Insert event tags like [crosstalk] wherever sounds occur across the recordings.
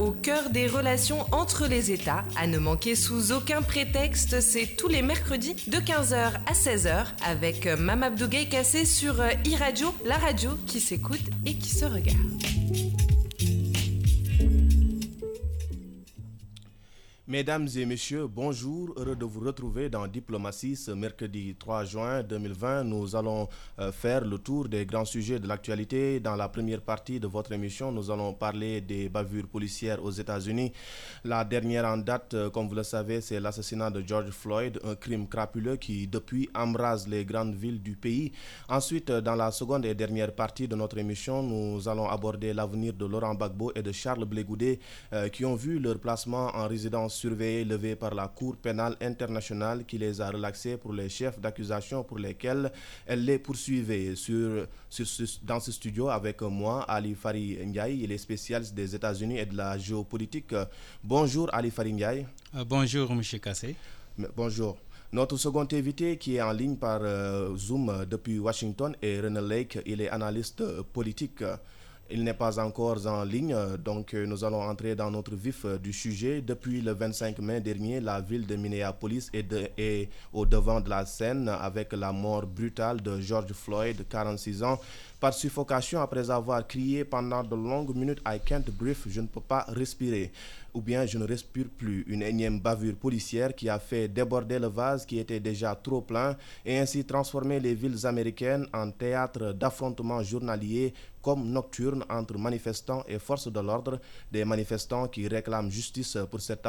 au cœur des relations entre les États. À ne manquer sous aucun prétexte, c'est tous les mercredis de 15h à 16h avec Mamabdou Gay Cassé sur e-radio, la radio qui s'écoute et qui se regarde. Mesdames et messieurs, bonjour. Heureux de vous retrouver dans Diplomatie ce mercredi 3 juin 2020. Nous allons euh, faire le tour des grands sujets de l'actualité. Dans la première partie de votre émission, nous allons parler des bavures policières aux États-Unis. La dernière en date, euh, comme vous le savez, c'est l'assassinat de George Floyd, un crime crapuleux qui, depuis, embrase les grandes villes du pays. Ensuite, euh, dans la seconde et dernière partie de notre émission, nous allons aborder l'avenir de Laurent Gbagbo et de Charles Blégoudet qui ont vu leur placement en résidence surveillés levés par la Cour pénale internationale qui les a relaxés pour les chefs d'accusation pour lesquels elle les poursuivait. Sur, dans ce studio avec moi, Ali Fari Ndiaye, il est spécialiste des États-Unis et de la géopolitique. Bonjour Ali Fari Ndiaye. Euh, bonjour M. Kassé. Bonjour. Notre second invité qui est en ligne par euh, Zoom depuis Washington est René Lake. Il est analyste politique. Il n'est pas encore en ligne, donc euh, nous allons entrer dans notre vif euh, du sujet. Depuis le 25 mai dernier, la ville de Minneapolis est, est, au devant de la scène avec la mort brutale de George Floyd, 46 ans, par suffocation après avoir crié pendant de longues minutes I can't breathe, je ne peux pas respirer ou bien je ne respire plus. Une énième bavure policière qui a fait déborder le vase qui était déjà trop plein et ainsi transformer les villes américaines en théâtre d'affrontements journaliers comme nocturnes entre manifestants et forces de l'ordre, des manifestants qui réclament justice pour cet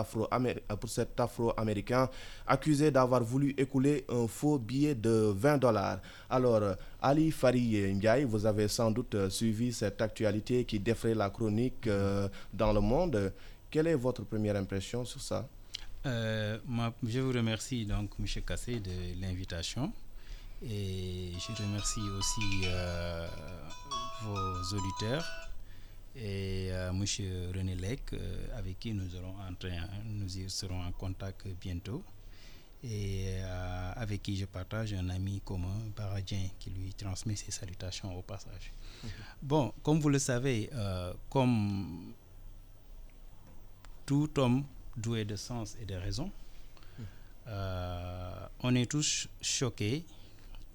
Afro-Américain accusé d'avoir voulu écouler un faux billet de 20 dollars. Alors, Ali Fari Ndiaye, vous avez sans doute suivi cette actualité qui défraie la chronique euh, dans le monde. Quelle est votre première impression sur ça? Euh, Je vous remercie donc, M. Kassé, de l'invitation. Et je remercie aussi euh, vos auditeurs et euh, M. René Lec, avec qui nous, aurons nous serons en contact bientôt et avec qui je partage un ami commun, Baradien, qui lui transmet ses salutations au passage. Mhm. Bon, comme vous le savez, comme tout homme doué de sens et de raison, euh, on est tous choqués,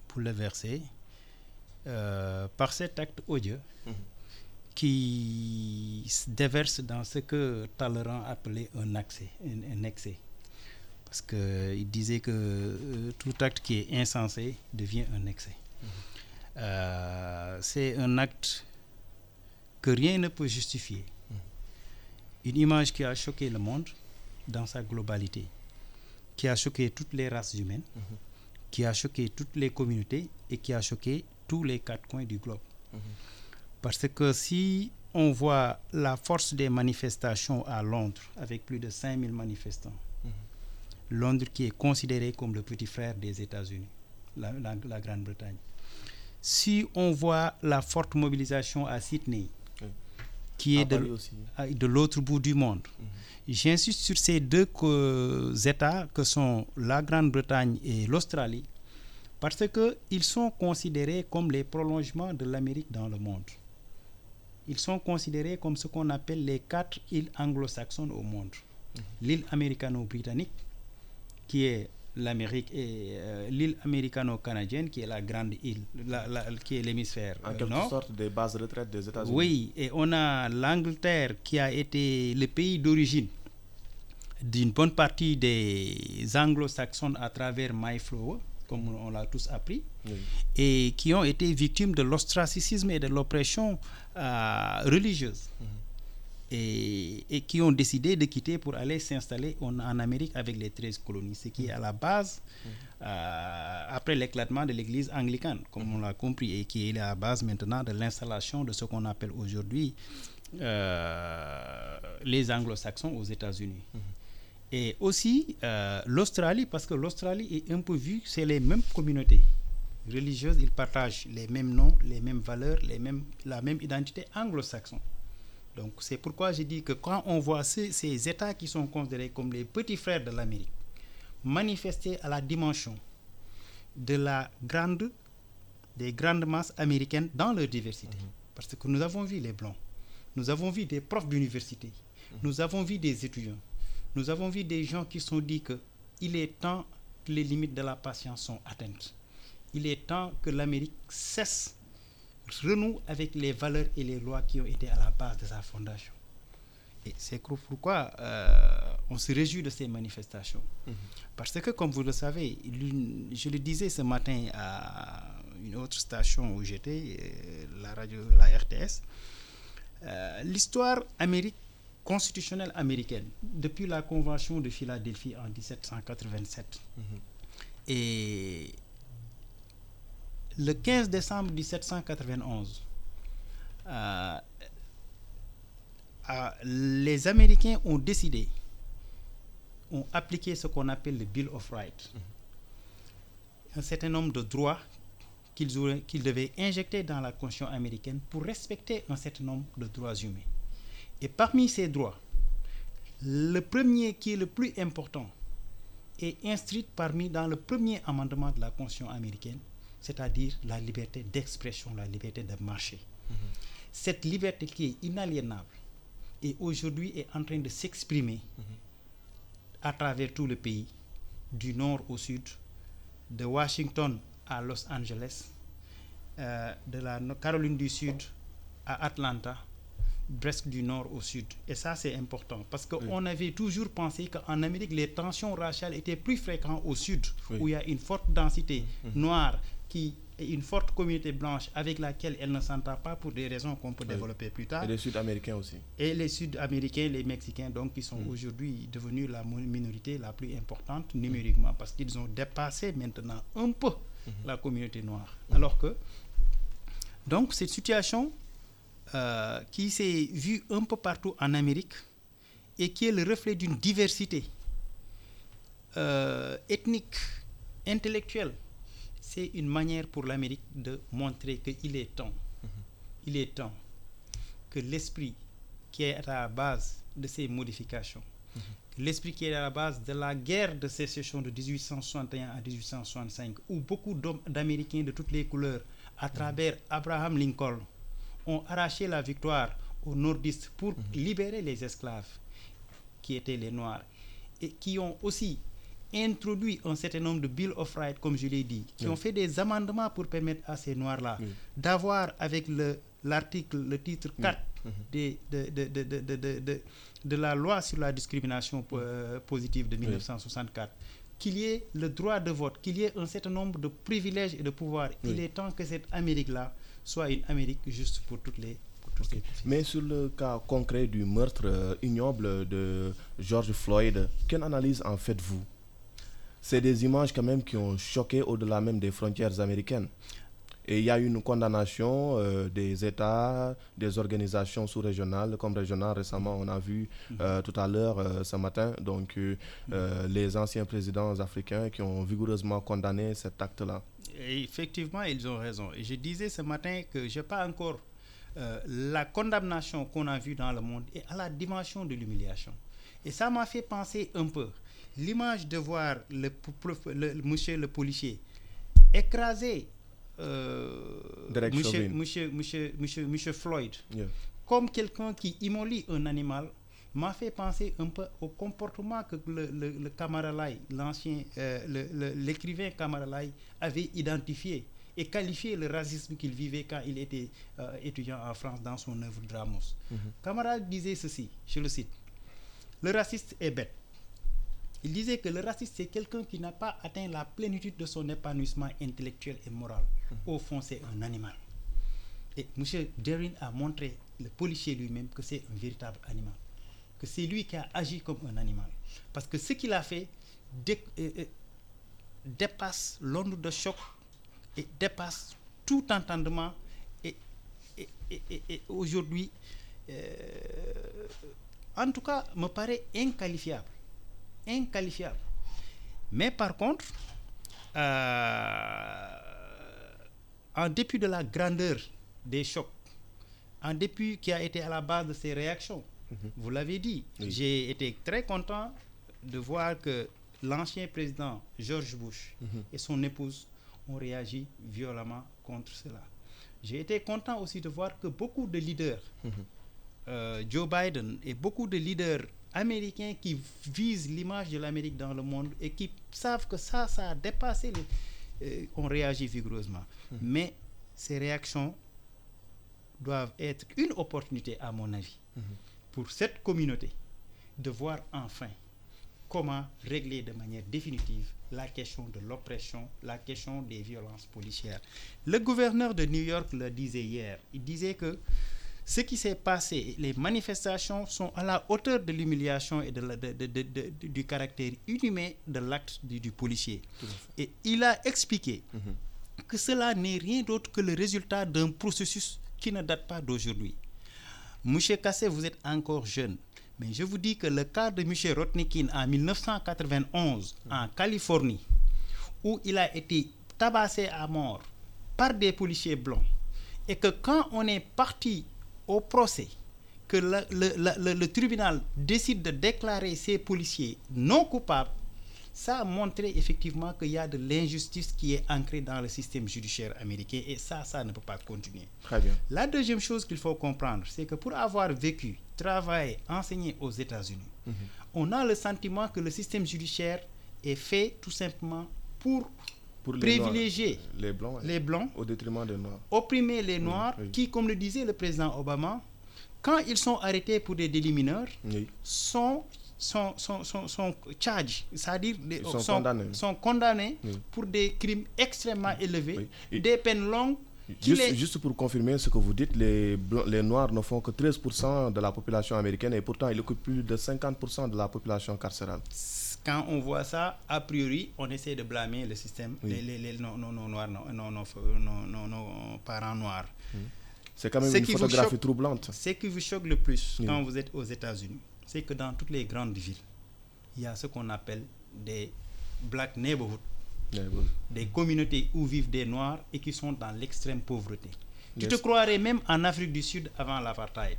pour le verser, euh, par cet acte odieux qui se déverse dans ce que Talleyrand appelait un, accès, un, excès. Parce qu'il disait que euh, tout acte qui est insensé devient un excès. C'est un acte que rien ne peut justifier une image qui a choqué le monde dans sa globalité, qui a choqué toutes les races humaines, mhm. qui a choqué toutes les communautés et qui a choqué tous les quatre coins du globe. Mhm. Parce que si on voit la force des manifestations à Londres, avec plus de 5000 manifestants, mhm. Londres qui est considéré comme le petit frère des États-Unis, la, la Grande-Bretagne. Si on voit la forte mobilisation à Sydney, qui est de, l'autre bout du monde. Mhm. J'insiste sur ces deux États que sont la Grande-Bretagne et l'Australie parce qu'ils sont considérés comme les prolongements de l'Amérique dans le monde. Ils sont considérés comme ce qu'on appelle les quatre îles anglo-saxonnes au monde. Mhm. L'île américano-britannique, qui est l'Amérique et euh, l'île américano-canadienne qui est la grande île, qui est l'hémisphère en quelque sorte des bases de retraite des États-Unis. Oui, et on a l'Angleterre qui a été le pays d'origine d'une bonne partie des anglo-saxons à travers Mayflower, comme on l'a tous appris, et qui ont été victimes de l'ostracisme et de l'oppression euh, religieuse. Mhm et, qui ont décidé de quitter pour aller s'installer en, Amérique avec les 13 colonies, ce qui est à la base, euh, après l'éclatement de l'église anglicane, comme on l'a compris, et qui est à la base maintenant de l'installation de ce qu'on appelle aujourd'hui euh, les anglo-saxons aux États-Unis. Et aussi euh, l'Australie, parce que l'Australie est un peu vue, c'est les mêmes communautés religieuses, ils partagent les mêmes noms, les mêmes valeurs, les mêmes, la même identité anglo-saxon. Donc c'est pourquoi je dis que quand on voit ces, États qui sont considérés comme les petits frères de l'Amérique manifester à la dimension de la grande, des grandes masses américaines dans leur diversité. Mhm. Parce que nous avons vu les Blancs, nous avons vu des profs d'université, nous avons vu des étudiants, nous avons vu des gens qui se sont dit que il est temps que les limites de la patience sont atteintes. Il est temps que l'Amérique cesse, renoue avec les valeurs et les lois qui ont été à la base de sa fondation. Et c'est pourquoi euh, on se réjouit de ces manifestations. Mhm. Parce que, comme vous le savez, je le disais ce matin à une autre station où j'étais, euh, la radio, la RTS, euh, l'histoire constitutionnelle américaine, depuis la Convention de Philadelphie en 1787, mhm. et le 15 décembre 1791, les Américains ont décidé, ont appliqué ce qu'on appelle le Bill of Rights. Mm-hmm. Un certain nombre de droits qu'ils qu'ils devaient injecter dans la Constitution américaine pour respecter un certain nombre de droits humains. Et parmi ces droits, le premier qui est le plus important est inscrit parmi dans le premier amendement de la Constitution américaine, c'est-à-dire la liberté d'expression, la liberté de marché. Mm-hmm. Cette liberté qui est inaliénable et aujourd'hui est en train de s'exprimer à travers tout le pays, du nord au sud, de Washington à Los Angeles, euh, de la Caroline du Sud à Atlanta, presque du nord au sud. Et ça, c'est important parce qu'on avait toujours pensé qu'en Amérique, les tensions raciales étaient plus fréquentes au sud, où il y a une forte densité mm-hmm. noire qui une forte communauté blanche avec laquelle elle ne s'entend pas pour des raisons qu'on peut développer plus tard. Et les Sud-Américains aussi. Et les Sud-Américains, les Mexicains, donc, qui sont mm. aujourd'hui devenus la minorité la plus importante numériquement parce qu'ils ont dépassé maintenant un peu mm-hmm. la communauté noire. Alors que, donc, cette situation euh, qui s'est vue un peu partout en Amérique et qui est le reflet d'une diversité euh, ethnique, intellectuelle, c'est une manière pour l'Amérique de montrer qu'il est temps, mhm. il est temps que l'esprit qui est à la base de ces modifications, mhm. l'esprit qui est à la base de la guerre de sécession de 1861 à 1865, où beaucoup d'Américains de toutes les couleurs, à mhm. travers Abraham Lincoln, ont arraché la victoire aux nordistes pour libérer les esclaves qui étaient les Noirs et qui ont aussi introduit un certain nombre de Bill of Rights, comme je l'ai dit, qui ont fait des amendements pour permettre à ces Noirs-là d'avoir avec l'article, le, titre 4 mhm. de, de, de, la loi sur la discrimination euh, positive de 1964 qu'il y ait le droit de vote, qu'il y ait un certain nombre de privilèges et de pouvoirs. Il est temps que cette Amérique-là soit une Amérique juste pour toutes les mais sur le cas concret du meurtre euh, ignoble de George Floyd, quelle analyse en faites-vous? C'est des images quand même qui ont choqué au-delà même des frontières américaines. Et il y a une condamnation euh, des États, des organisations sous-régionales comme régionales. Récemment, on a vu euh, tout à l'heure, euh, ce matin, donc les anciens présidents africains qui ont vigoureusement condamné cet acte-là. Effectivement, ils ont raison. Je disais ce matin que je n'ai pas encore la condamnation qu'on a vue dans le monde et à la dimension de l'humiliation. Et ça m'a fait penser un peu l'image de voir le, monsieur le policier écraser euh, monsieur, monsieur, monsieur, Floyd comme quelqu'un qui immolie un animal m'a fait penser un peu au comportement que le, le, le l'ancien, euh, l'écrivain Kamara avait identifié et qualifié le racisme qu'il vivait quand il était euh, étudiant en France dans son œuvre Dramos. Mm disait ceci, je le cite, le raciste est bête il disait que le raciste, c'est quelqu'un qui n'a pas atteint la plénitude de son épanouissement intellectuel et moral. Au fond, c'est un animal. Et M. Derin a montré, le policier lui-même, que c'est un véritable animal. Que c'est lui qui a agi comme un animal. Parce que ce qu'il a fait euh, euh, dépasse l'onde de choc et dépasse tout entendement. Et, aujourd'hui, euh, en tout cas, me paraît inqualifiable inqualifiable. Mais par contre, euh, en dépit de la grandeur des chocs, en dépit qui a été à la base de ces réactions, mhm. vous l'avez dit, j'ai été très content de voir que l'ancien président George Bush mhm. et son épouse ont réagi violemment contre cela. J'ai été content aussi de voir que beaucoup de leaders mhm. euh, Joe Biden et beaucoup de leaders américains qui visent l'image de l'Amérique dans le monde et qui savent que ça, ça a dépassé, les, euh, ont réagi vigoureusement. Mmh. Mais ces réactions doivent être une opportunité, à mon avis, mmh. pour cette communauté de voir enfin comment régler de manière définitive la question de l'oppression, la question des violences policières. Le gouverneur de New York le disait hier. Il disait que ce qui s'est passé, les manifestations sont à la hauteur de l'humiliation et de la, de, de, du caractère inhumain de l'acte du, du, policier. Et il a expliqué mm -hmm. que cela n'est rien d'autre que le résultat d'un processus qui ne date pas d'aujourd'hui. Monsieur Kassé, vous êtes encore jeune. Mais je vous dis que le cas de M. Rotnikin en 1991 en Californie, où il a été tabassé à mort par des policiers blancs, et que quand on est parti au procès, que le, le, le, le tribunal décide de déclarer ces policiers non coupables, ça a montré effectivement qu'il y a de l'injustice qui est ancrée dans le système judiciaire américain et ça, ça ne peut pas continuer. Très bien. La deuxième chose qu'il faut comprendre, c'est que pour avoir vécu, travaillé, enseigné aux États-Unis, mm -hmm. on a le sentiment que le système judiciaire est fait tout simplement pour, pour les privilégier noirs, les, blancs, les blancs, au détriment des noirs. opprimer les noirs, oui. qui, comme le disait le président Obama, quand ils sont arrêtés pour des délits mineurs, Oui. sont sont, sont, sont, sont charged, c'est-à-dire sont condamnés. sont condamnés pour des crimes extrêmement élevés. Et- des peines longues. Juste, les- juste pour confirmer ce que vous dites, les, les Noirs ne font que 13% de la population américaine et pourtant ils occupent plus de 50% de la population carcérale. Quand on voit ça, a priori, on essaie de blâmer le système, Oui. les, les, les non, non, non, noirs, non, non, non, non, non, non, parents noirs. C'est quand même Ce une qui photographie choque- troublante. Ce qui vous choque le plus Oui. quand vous êtes aux États-Unis, c'est que dans toutes les grandes villes, il y a ce qu'on appelle des black neighborhoods, bon. des communautés où vivent des noirs et qui sont dans l'extrême pauvreté. Tu te Yes. croirais même en Afrique du Sud avant l'apartheid.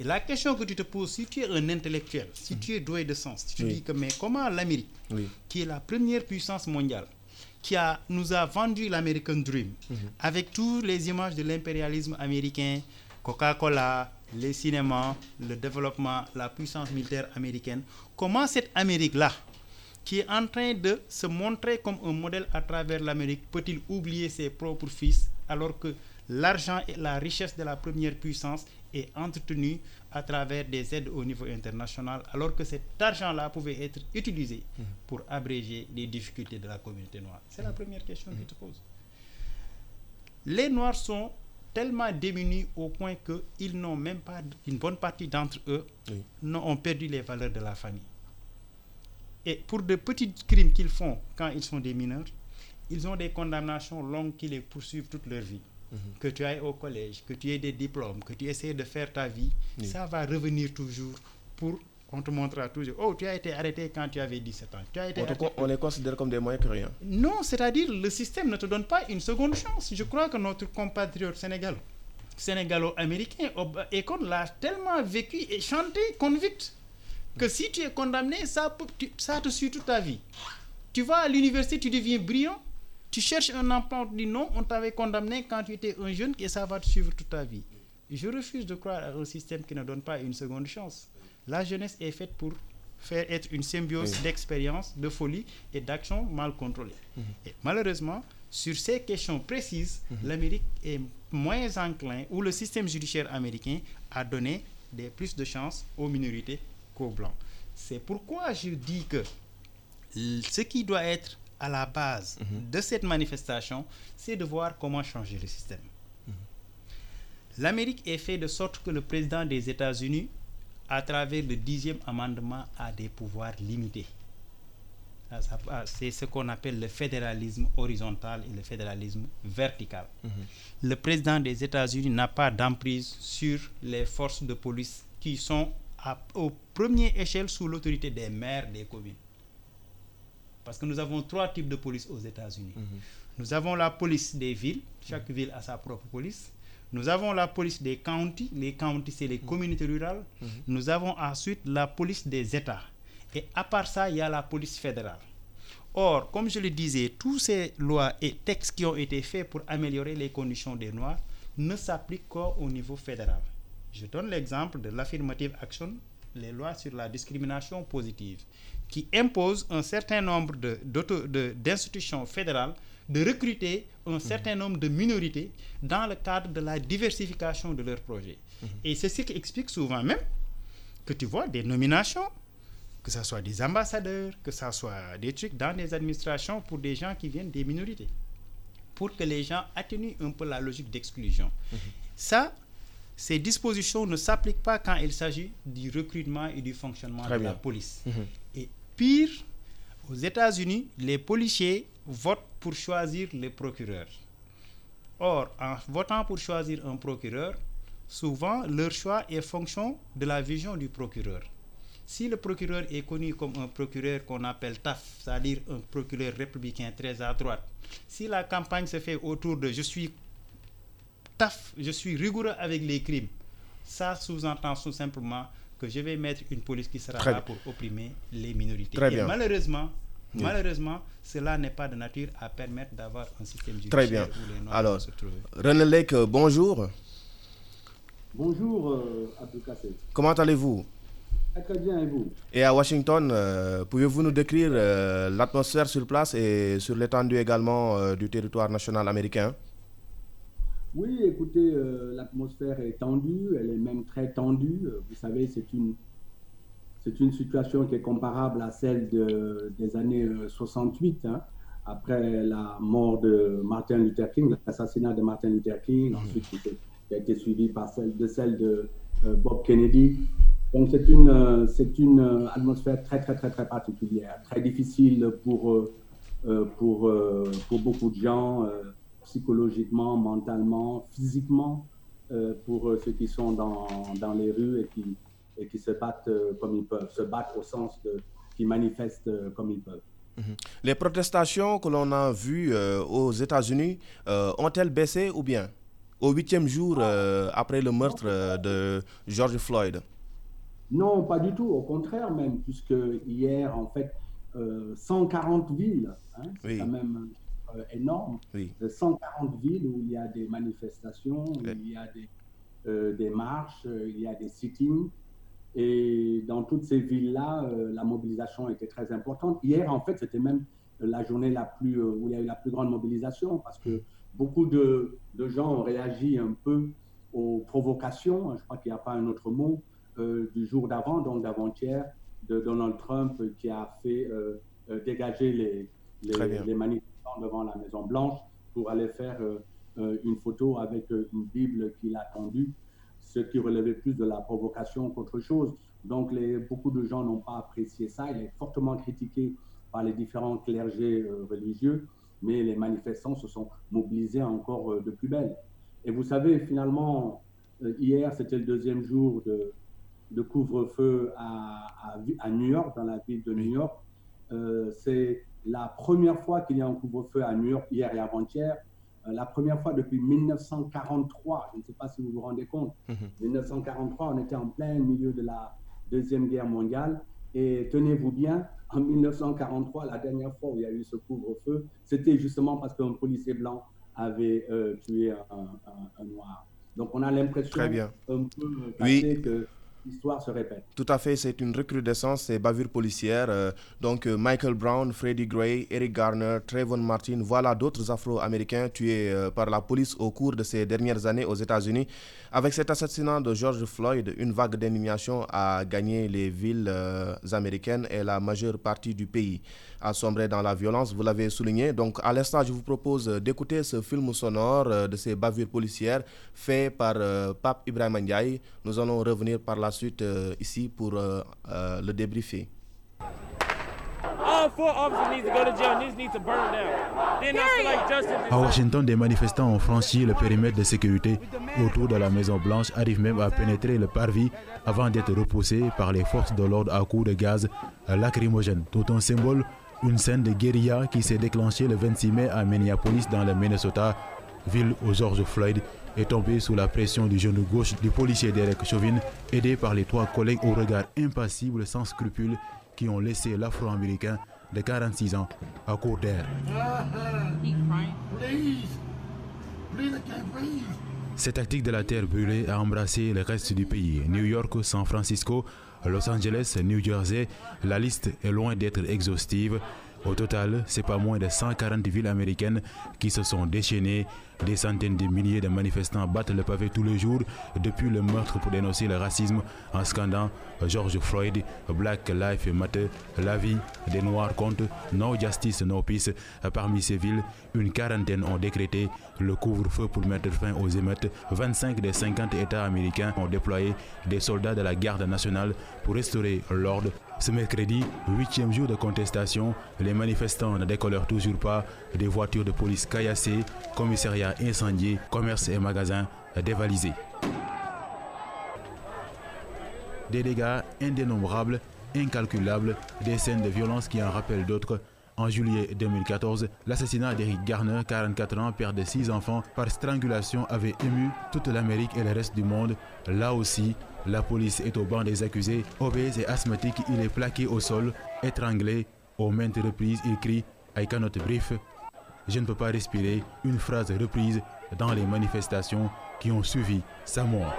Et la question que tu te poses, si tu es un intellectuel, si tu es doué de sens, tu te Oui. dis que mais comment l'Amérique, Oui. qui est la première puissance mondiale, qui a, nous a vendu l'American Dream, avec toutes les images de l'impérialisme américain, Coca-Cola, les cinémas, le développement, la puissance militaire américaine, comment cette Amérique-là, qui est en train de se montrer comme un modèle à travers l'Amérique, peut-il oublier ses propres fils alors que l'argent et la richesse de la première puissance est entretenue à travers des aides au niveau international, alors que cet argent-là pouvait être utilisé pour abréger les difficultés de la communauté noire C'est la première question que tu te poses. Les Noirs sont tellement démunis au point qu'ils n'ont même pas, une bonne partie d'entre eux Oui. ont perdu les valeurs de la famille. Et pour de petits crimes qu'ils font quand ils sont des mineurs, ils ont des condamnations longues qui les poursuivent toute leur vie. Que tu ailles au collège, que tu aies des diplômes, que tu essaies de faire ta vie, Oui. ça va revenir toujours pour. On te montrera toujours. Oh, tu as été arrêté quand tu avais 17 ans. Tu as été On, arrêté- on les considère comme des moins que rien. non, c'est-à-dire le système ne te donne pas une seconde chance. Je crois que notre compatriote sénégal, sénégalo-américain, Ekon l'a tellement vécu et chanté convict que si tu es condamné, ça, ça te suit toute ta vie. Tu vas à l'université, tu deviens brillant, tu cherches un emploi, on te dit non, on t'avait condamné quand tu étais un jeune et ça va te suivre toute ta vie. Je refuse de croire à un système qui ne donne pas une seconde chance. La jeunesse est faite pour faire être une symbiose Oui. d'expérience, de folie et d'action mal contrôlée. Et malheureusement, sur ces questions précises, l'Amérique est moins enclin, ou le système judiciaire américain a donné des plus de chances aux minorités qu'aux blancs. C'est pourquoi je dis que ce qui doit être à la base de cette manifestation, c'est de voir comment changer le système. L'Amérique est fait de sorte que le président des États-Unis, à travers le dixième amendement, a des pouvoirs limités. Ah, C'est ce qu'on appelle le fédéralisme horizontal et le fédéralisme vertical. Le président des États-Unis n'a pas d'emprise sur les forces de police qui sont à, aux premières échelles sous l'autorité des maires des communes. Parce que nous avons trois types de police aux États-Unis. Nous avons la police des villes, chaque ville a sa propre police. Nous avons la police des counties, les counties c'est les communautés rurales. Nous avons ensuite la police des États. Et à part ça, il y a la police fédérale. Or, comme je le disais, tous ces lois et textes qui ont été faits pour améliorer les conditions des Noirs ne s'appliquent qu'au niveau fédéral. Je donne l'exemple de l'affirmative action, les lois sur la discrimination positive, qui imposent un certain nombre d'institutions de, fédérales de recruter un certain nombre de minorités dans le cadre de la diversification de leurs projets. Mhm. Et c'est ce qui explique souvent même que tu vois des nominations, que ce soit des ambassadeurs, que ce soit des trucs dans des administrations pour des gens qui viennent des minorités, pour que les gens atténuent un peu la logique d'exclusion. Mhm. Ça, ces dispositions ne s'appliquent pas quand il s'agit du recrutement et du fonctionnement de la police. Mhm. Et pire, aux États-Unis, les policiers votent pour choisir les procureurs. Or, en votant pour choisir un procureur, souvent leur choix est fonction de la vision du procureur. Si le procureur est connu comme un procureur qu'on appelle TAF, c'est-à-dire un procureur républicain très à droite, si la campagne se fait autour de je suis TAF, je suis rigoureux avec les crimes, ça sous-entend tout simplement que je vais mettre une police qui sera là pour opprimer les minorités. Et malheureusement, Malheureusement, cela n'est pas de nature à permettre d'avoir un système judiciaire Très bien. où les Noirs Alors, se trouver. René Lec, bonjour. Bonjour, euh, Comment allez-vous? Très bien, et vous? Et à Washington, euh, pouvez-vous nous décrire euh, l'atmosphère sur place et sur l'étendue également euh, du territoire national américain? Oui, écoutez, l'atmosphère est tendue, elle est même très tendue. Vous savez, c'est une c'est une situation qui est comparable à celle de, des années 68, hein, après la mort de Martin Luther King, l'assassinat de Martin Luther King, ensuite qui, a été suivi par celle de celle de euh, Bob Kennedy. Donc c'est une, c'est une atmosphère très, très, très, très particulière, très difficile pour, euh, pour, euh, pour beaucoup de gens, psychologiquement, mentalement, physiquement, pour ceux qui sont dans, dans les rues et qui, et qui se battent euh, comme ils peuvent, se battent au sens de qui manifestent euh, comme ils peuvent. Mhm. Les protestations que l'on a vues euh, aux États-Unis ont-elles baissé ou bien au huitième jour après le meurtre de George Floyd? Non, pas du tout. Au contraire même, puisque hier, en fait, 140 villes, hein, c'est quand même énorme, 140 villes où il y a des manifestations, où il y a des, des marches, il y a des sittings. Et dans toutes ces villes-là, euh, la mobilisation était très importante. Hier, en fait, c'était même la journée la plus, euh, où il y a eu la plus grande mobilisation parce que beaucoup de, de gens ont réagi un peu aux provocations, je crois qu'il n'y a pas un autre mot, euh, du jour d'avant, donc d'avant-hier, de Donald Trump qui a fait dégager les, les, les, manifestants devant la Maison-Blanche pour aller faire une photo avec une Bible qu'il a tendue ce qui relevait plus de la provocation qu'autre chose. Donc les, beaucoup de gens n'ont pas apprécié ça. Il est fortement critiqué par les différents clergés euh, religieux, mais les manifestants se sont mobilisés encore euh, de plus belle. Et vous savez, finalement, euh, hier, c'était le deuxième jour de, de couvre-feu à, à, New York, dans la ville de New York. C'est la première fois qu'il y a un couvre-feu à York, hier et avant-hier. Euh, la première fois depuis 1943. Je ne sais pas si vous vous rendez compte. 1943, mhm. on était en plein milieu de la Deuxième Guerre mondiale. Et tenez-vous bien, en 1943, la dernière fois où il y a eu ce couvre-feu, c'était justement parce qu'un policier blanc avait euh, tué un, noir. Donc on a l'impression un peu oui. que l'histoire se répète. Tout à fait, c'est une recrudescence ces bavures policières. Euh, donc euh, Michael Brown, Freddie Gray, Eric Garner, Trayvon Martin, voilà d'autres Afro-Américains tués euh, par la police au cours de ces dernières années aux États-Unis. Avec cet assassinat de George Floyd, une vague d'indignation a gagné les villes américaines et la majeure partie du pays a sombré dans la violence, vous l'avez souligné. Donc à l'instant, je vous propose d'écouter ce film sonore de ces bavures policières fait par Pape Ibrahim Ndiaye. Nous allons revenir par la suite euh, ici pour euh, euh, le débriefer. À Washington, des manifestants ont franchi le périmètre de sécurité autour de la Maison Blanche, arrivent même à pénétrer le parvis avant d'être repoussés par les forces de l'ordre à coups de gaz lacrymogène. Tout un symbole, une scène de guérilla qui s'est déclenchée le 26 mai à Minneapolis dans le Minnesota, ville où George Floyd est tombé sous la pression du genou gauche du policier Derek Chauvin, aidé par les trois collègues au regard impassible sans scrupules qui ont laissé l'Afro-Américain de 46 ans à court d'air. Cette tactique de la terre brûlée a embrassé le reste du pays. New York, San Francisco, Los Angeles, New Jersey, la liste est loin d'être exhaustive. Au total, c'est pas moins de 140 villes américaines qui se sont déchaînées. Des centaines de milliers de manifestants battent le pavé tous les jours depuis le meurtre pour dénoncer le racisme en scandant George Floyd, Black Lives Matter, la vie des Noirs compte, No Justice, No Peace. Parmi ces villes, une quarantaine ont décrété le couvre-feu pour mettre fin aux émeutes. 25 des 50 États américains ont déployé des soldats de la garde nationale pour restaurer l'ordre ce mercredi, huitième jour de contestation, les manifestants ne décollèrent toujours pas. Des voitures de police caillassées, commissariats incendiés, commerces et magasins dévalisés. Des dégâts indénombrables, incalculables, des scènes de violence qui en rappellent d'autres. En juillet 2014, l'assassinat d'Eric Garner, 44 ans, père de six enfants, par strangulation avait ému toute l'Amérique et le reste du monde. Là aussi, la police est au banc des accusés. Obèse et asthmatique, il est plaqué au sol, étranglé. Aux maintes reprises, il crie I cannot breathe. Je ne peux pas respirer. Une phrase reprise dans les manifestations qui ont suivi sa mort.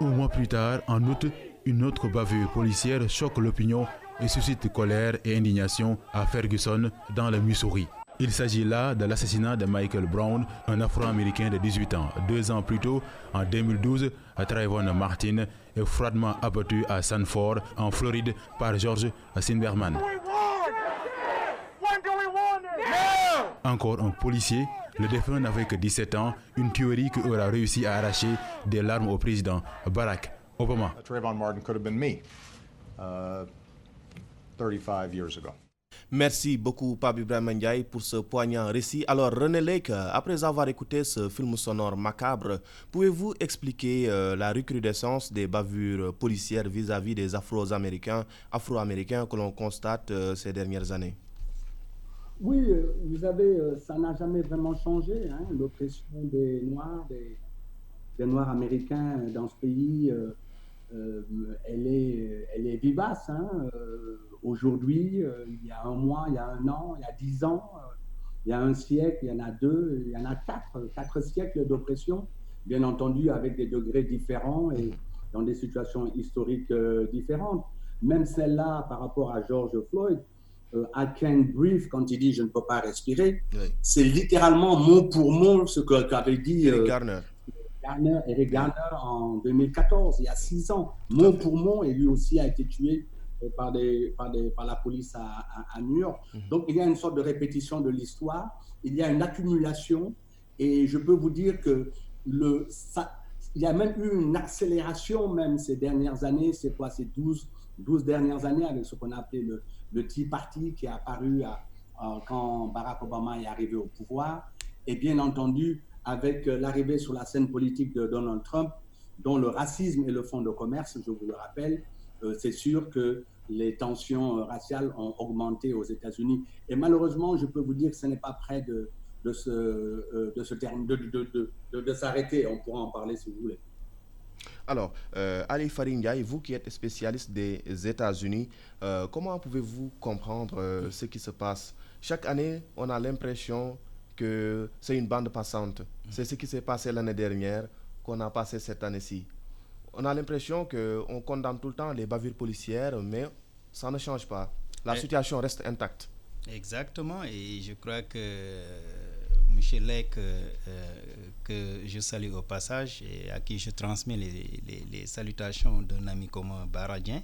Un mois plus tard, en août, une autre bavure policière choque l'opinion et suscite colère et indignation à Ferguson, dans le Missouri. Il s'agit là de l'assassinat de Michael Brown, un Afro-Américain de 18 ans. Deux ans plus tôt, en 2012, Trayvon Martin est froidement abattu à Sanford, en Floride, par George Sinberman. Encore un policier, le défunt n'avait que 17 ans, une tuerie qui aura réussi à arracher des larmes au président Barack Obama. Trayvon Martin could have me, 35 uh, years ago. Merci beaucoup, Pab Ibrahim pour ce poignant récit. Alors, René Lake, après avoir écouté ce film sonore macabre, pouvez-vous expliquer euh, la recrudescence des bavures policières vis-à-vis des Afro-Américains Afro -Américains que l'on constate euh, ces dernières années? Oui, euh, vous savez, ça n'a jamais vraiment changé. Hein, L'oppression des Noirs, des, des, Noirs américains dans ce pays, elle, est, elle est vivace. Hein, aujourd'hui, euh, il y a un mois, il y a un an, il y a dix ans, euh, il y a un siècle, il y en a deux, il y en a quatre, quatre siècles d'oppression, bien entendu avec des degrés différents et dans des situations historiques euh, différentes. Même celle-là, par rapport à George Floyd, I can't breathe, quand il dit je ne peux pas respirer, c'est littéralement mot pour mot ce qu'avait dit Eric Garner. Garner, Eric Garner en 2014, il y a six ans. Mot pour mot, et lui aussi a été tué par, des, par, des, par la police à, à, New York. Mhm. Donc il y a une sorte de répétition de l'histoire, il y a une accumulation, et je peux vous dire que le, ça, il y a même eu une accélération même ces dernières années, c'est quoi, ces 12, 12 dernières années avec ce qu'on a appelé le, le Tea Party qui est apparu à, quand Barack Obama est arrivé au pouvoir, et bien entendu avec l'arrivée sur la scène politique de Donald Trump, dont le racisme est le fonds de commerce, je vous le rappelle, euh, c'est sûr que les tensions euh, raciales ont augmenté aux États-Unis. Et malheureusement, je peux vous dire que ce n'est pas près de, euh, s'arrêter. On pourra en parler si vous voulez. Alors, Ali Farindiaï, vous qui êtes spécialiste des États-Unis, comment pouvez-vous comprendre ce qui se passe? Chaque année, on a l'impression que c'est une bande passante. C'est ce qui s'est passé l'année dernière qu'on a passé cette année-ci on a l'impression qu'on condamne tout le temps les bavures policières, mais ça ne change pas. La situation reste intacte. Exactement, et je crois que euh, M. Lec, euh, euh, que je salue au passage et à qui je transmets les, salutations d'un ami commun baradien,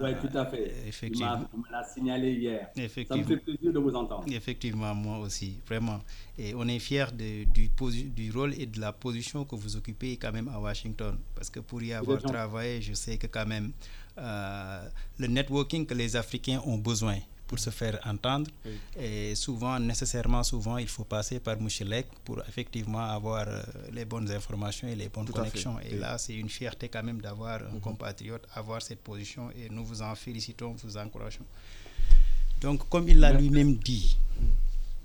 oui, tout à fait. Effectivement. Il me l'a signalé hier. Ça me fait plaisir de vous entendre. Effectivement, moi aussi, vraiment. Et on est fiers de, du, du rôle et de la position que vous occupez quand même à Washington. Parce que pour y avoir travaillé, je sais que quand même euh, le networking que les Africains ont besoin pour se faire entendre. Et souvent, nécessairement, souvent, il faut passer par Mouchelek pour effectivement avoir euh, les bonnes informations et les bonnes connexions. Et là, c'est une fierté quand même d'avoir un mhm. compatriote, avoir cette position et nous vous en félicitons, vous encourageons. Donc, comme il l'a lui-même dit, mhm.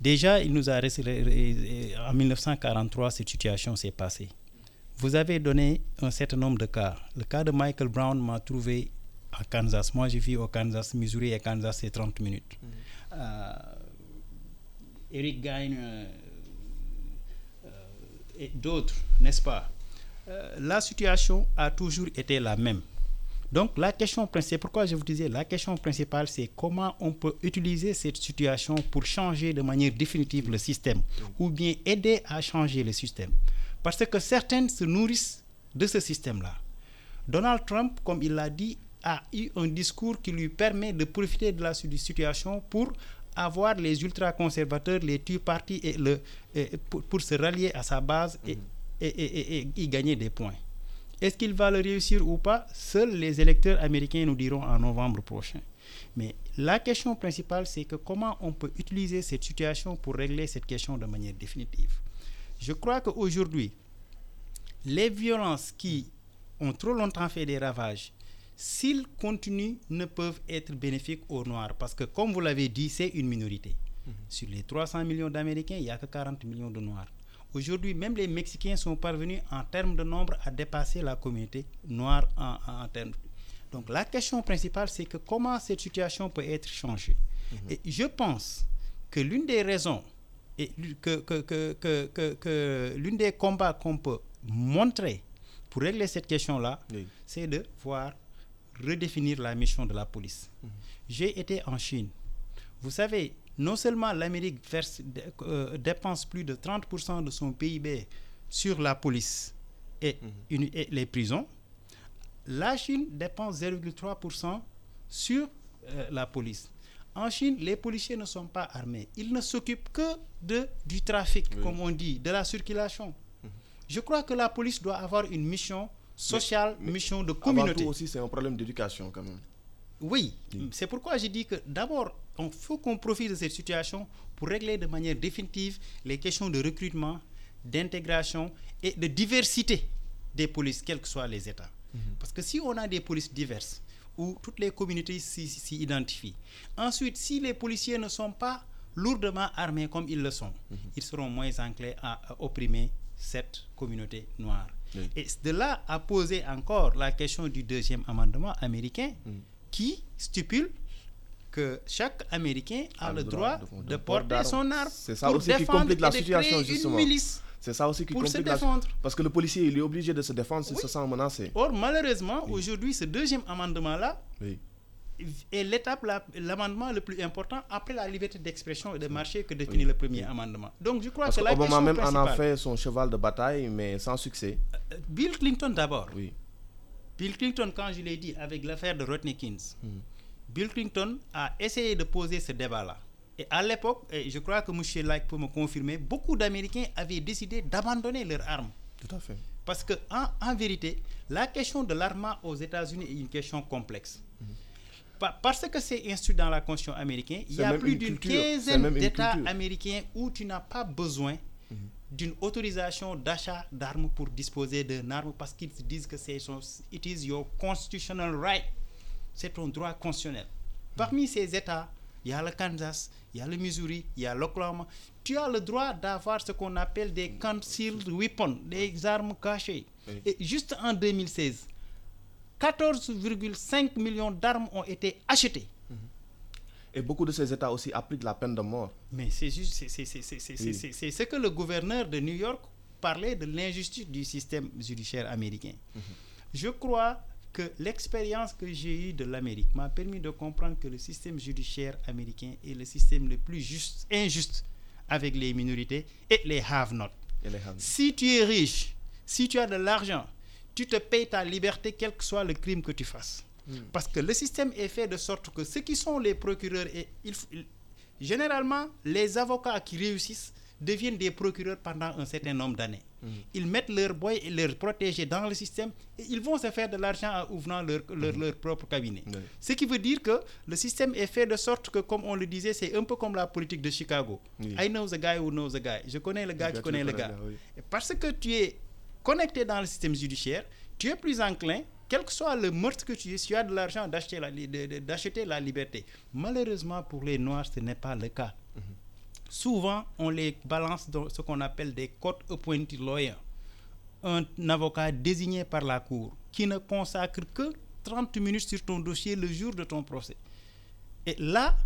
déjà, il nous a en 1943, cette situation s'est passée. Vous avez donné un certain nombre de cas. Le cas de Michael Brown m'a trouvé à Kansas. Moi, je vis au Kansas, Missouri et Kansas, c'est 30 minutes. Mhm. Euh, Eric Gagne et d'autres, n'est-ce pas? La situation a toujours été la même. Donc la question principale, pourquoi je vous disais, la question principale, c'est comment on peut utiliser cette situation pour changer de manière définitive le système, ou bien aider à changer le système. Parce que certaines se nourrissent de ce système-là. Donald Trump, comme il l'a dit, a eu un discours qui lui permet de profiter de la situation pour avoir les ultra-conservateurs, les Tea partis et le, pour, se rallier à sa base et, et, et y gagner des points. Est-ce qu'il va le réussir ou pas? Seuls les électeurs américains nous diront en novembre prochain. Mais la question principale, c'est que comment on peut utiliser cette situation pour régler cette question de manière définitive? Je crois qu'aujourd'hui, les violences qui ont trop longtemps fait des ravages, s'ils continuent, ne peuvent être bénéfiques aux Noirs. Parce que, comme vous l'avez dit, c'est une minorité. Mhm. Sur les 300 millions d'Américains, il n'y a que 40 millions de Noirs. Aujourd'hui, même les Mexicains sont parvenus en termes de nombre à dépasser la communauté noire en, termes. Donc la question principale, c'est que comment cette situation peut être changée? Mhm. Et je pense que l'une des raisons et que, que, que, que, l'une des combats qu'on peut montrer pour régler cette question-là, c'est de voir redéfinir la mission de la police. Mhm. J'ai été en Chine. Vous savez, non seulement l'Amérique euh, dépense plus de 30% de son PIB sur la police et, mhm. les prisons, la Chine dépense 0,3% sur euh, la police. En Chine, les policiers ne sont pas armés. Ils ne s'occupent que de, du trafic, comme on dit, de la circulation. Mhm. Je crois que la police doit avoir une mission sociale, mission de communauté. Avant tout aussi, c'est un problème d'éducation quand même. Oui, c'est pourquoi j'ai dit que d'abord, il faut qu'on profite de cette situation pour régler de manière définitive les questions de recrutement, d'intégration et de diversité des polices, quels que soient les États. Mhm. Parce que si on a des polices diverses, où toutes les communautés s'y identifient, ensuite, si les policiers ne sont pas lourdement armés comme ils le sont, mhm. ils seront moins enclins à, opprimer cette communauté noire. Et de là à poser encore la question du deuxième amendement américain, mhm. qui stipule que chaque Américain a, le droit, de, porter son arme. C'est ça aussi qui complique la situation, justement. C'est ça aussi qui pour complique se défendre. Parce que le policier, il est obligé de se défendre s'il se sent menacé. Or, malheureusement, aujourd'hui, ce deuxième amendement-là est l'étape, l'amendement le plus important après la liberté d'expression et de marché que définit le premier amendement. Donc, je crois Parce que, la Obama même en a fait son cheval de bataille, mais sans succès. Euh, Bill Clinton d'abord. Oui. Bill Clinton, quand je l'ai dit, avec l'affaire de Rodney Kings, hmm. Bill Clinton a essayé de poser ce débat-là. Et à l'époque, je crois que M. Like peut me confirmer, beaucoup d'Américains avaient décidé d'abandonner leurs armes. Tout à fait. Parce que en, vérité, la question de l'armement aux États-Unis est une question complexe. Mhm. Parce que c'est inscrit dans la Constitution américaine, il y a plus d'une quinzaine d'États américains où tu n'as pas besoin mhm. d'une autorisation d'achat d'armes pour disposer d'une arme parce qu'ils se disent que c'est it is your constitutional right c'est un droit constitutionnel. Parmi ces États, il y a le Kansas, il y a le Missouri, il y a l'Oklahoma. Tu as le droit d'avoir ce qu'on appelle des concealed weapons, des armes cachées. Et juste en 2016, 14,5 millions d'armes ont été achetées. Mhm. Et beaucoup de ces États aussi appliquent la peine de mort. Mais c'est juste, c'est ce que le gouverneur de New York parlait de l'injustice du système judiciaire américain. Mhm. Je crois que l'expérience que j'ai eue de l'Amérique m'a permis de comprendre que le système judiciaire américain est le système le plus juste, injuste avec les minorités et les have-not. Si tu es riche, si tu as de l'argent, tu te payes ta liberté quel que soit le crime que tu fasses. Hmm. Parce que le système est fait de sorte que ceux qui sont les procureurs, et il, généralement, les avocats qui réussissent deviennent des procureurs pendant un certain nombre d'années. Mm. Ils mettent leurs boys et leurs protégés dans le système et ils vont se faire de l'argent en ouvrant leur, leur, mm. propre cabinet. Ce qui veut dire que le système est fait de sorte que, comme on le disait, c'est un peu comme la politique de Chicago. I know the guy who knows the guy. Je connais le gars qui connaît le gars. Parce que tu es connecté dans le système judiciaire, tu es plus enclin quel que soit le meurtre que tu es, tu as de l'argent d'acheter la, liberté. Malheureusement pour les Noirs, ce n'est pas le cas. Souvent on les balance dans ce qu'on appelle des court appointed lawyers. Un avocat désigné par la cour qui ne consacre que 30 minutes sur ton dossier le jour de ton procès. Et là,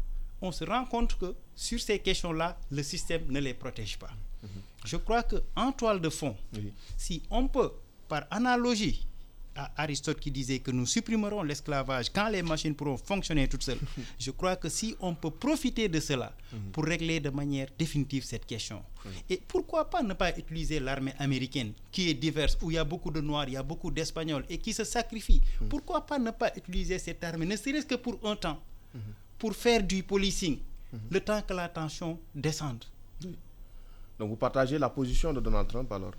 on se rend compte que sur ces questions-là, le système ne les protège pas. Mhm. Je crois qu'en toile de fond, si on peut, par analogie, à Aristote qui disait que nous supprimerons l'esclavage quand les machines pourront fonctionner toutes seules. [laughs] Je crois que si on peut profiter de cela mhm. pour régler de manière définitive cette question, et pourquoi pas ne pas utiliser l'armée américaine qui est diverse, où il y a beaucoup de Noirs, il y a beaucoup d'Espagnols et qui se sacrifient, mhm. pourquoi pas ne pas utiliser cette armée, ne serait-ce que pour un temps, pour faire du policing, le temps que la tension descende? Donc vous partagez la position de Donald Trump alors?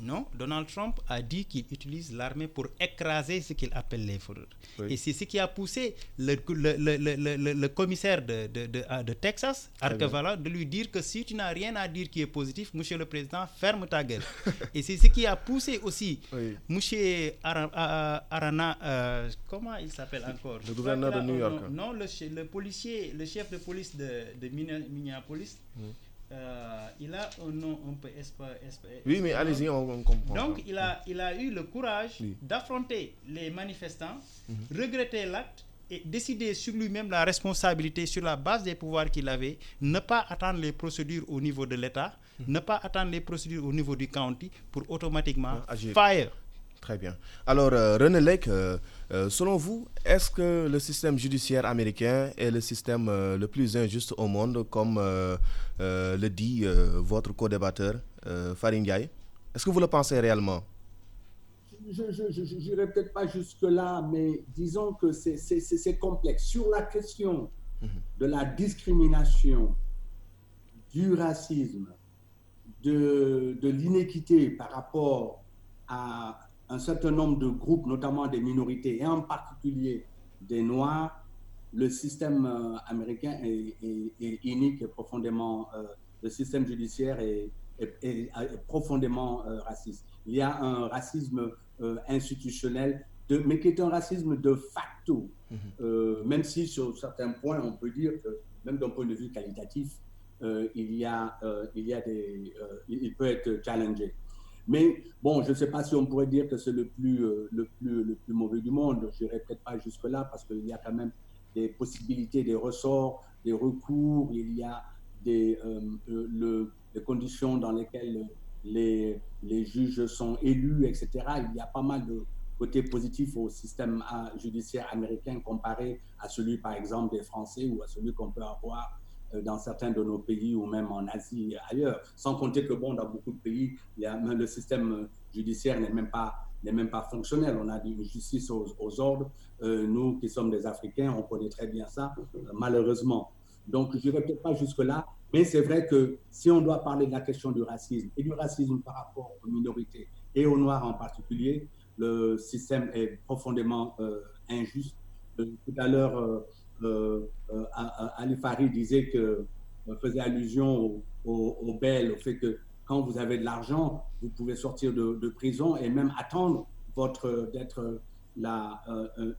Non, Donald Trump a dit qu'il utilise l'armée pour écraser ce qu'il appelle les foreurs. Et c'est ce qui a poussé le, le, commissaire de, de, de, Texas, Arkevala, de lui dire que si tu n'as rien à dire qui est positif, monsieur le président, ferme ta gueule. [laughs] Et c'est ce qui a poussé aussi monsieur Arana, euh, comment il s'appelle encore? Le gouverneur de New York. Non, le, policier, le chef de police de, Minneapolis. Euh, il a un nom un peu Oui, mais allez-y, on, comprend. Donc, il a, il a eu le courage d'affronter les manifestants, mhm. regretter l'acte et décider sur lui-même la responsabilité sur la base des pouvoirs qu'il avait, ne pas attendre les procédures au niveau de l'État, mhm. ne pas attendre les procédures au niveau du county pour automatiquement fire. Très bien. Alors, euh, René Lec, euh, euh, selon vous, est-ce que le système judiciaire américain est le système le plus injuste au monde, comme le dit votre co-débatteur Faringaï Est-ce que vous le pensez réellement? Je n'irai peut-être pas jusque-là, mais disons que c'est complexe. Sur la question mhm. de la discrimination, du racisme, de, de l'inéquité par rapport à un certain nombre de groupes, notamment des minorités, et en particulier des Noirs, le système euh, américain est, unique et profondément, euh, le système judiciaire est, profondément euh, raciste. Il y a un racisme institutionnel, de, mais qui est un racisme de facto, mhm. même si sur certains points, on peut dire que, même d'un point de vue qualitatif, il, y a, il, y a des, il peut être challengé. Mais bon, je ne sais pas si on pourrait dire que c'est le plus, euh, le, plus, le plus mauvais du monde. Je n'irai peut-être pas jusque-là parce qu'il y a quand même des possibilités, des ressorts, des recours, il y a des, euh, euh, le, les conditions dans lesquelles les, les, juges sont élus, etc. Il y a pas mal de côtés positifs au système judiciaire américain comparé à celui, par exemple, des Français ou à celui qu'on peut avoir dans certains de nos pays ou même en Asie et ailleurs. Sans compter que, bon, dans beaucoup de pays, le système judiciaire n'est même pas n'est même pas fonctionnel. On a une justice aux, ordres. Euh, nous, qui sommes des Africains, on connaît très bien ça, malheureusement. Donc, je n'irai peut-être pas jusque-là, mais c'est vrai que si on doit parler de la question du racisme, et du racisme par rapport aux minorités et aux Noirs en particulier, le système est profondément euh, injuste. tout à l'heure, euh, euh, Ali Farid disait que euh, faisait allusion au, au, bel, au fait que quand vous avez de l'argent, vous pouvez sortir de, prison et même attendre votre d'être la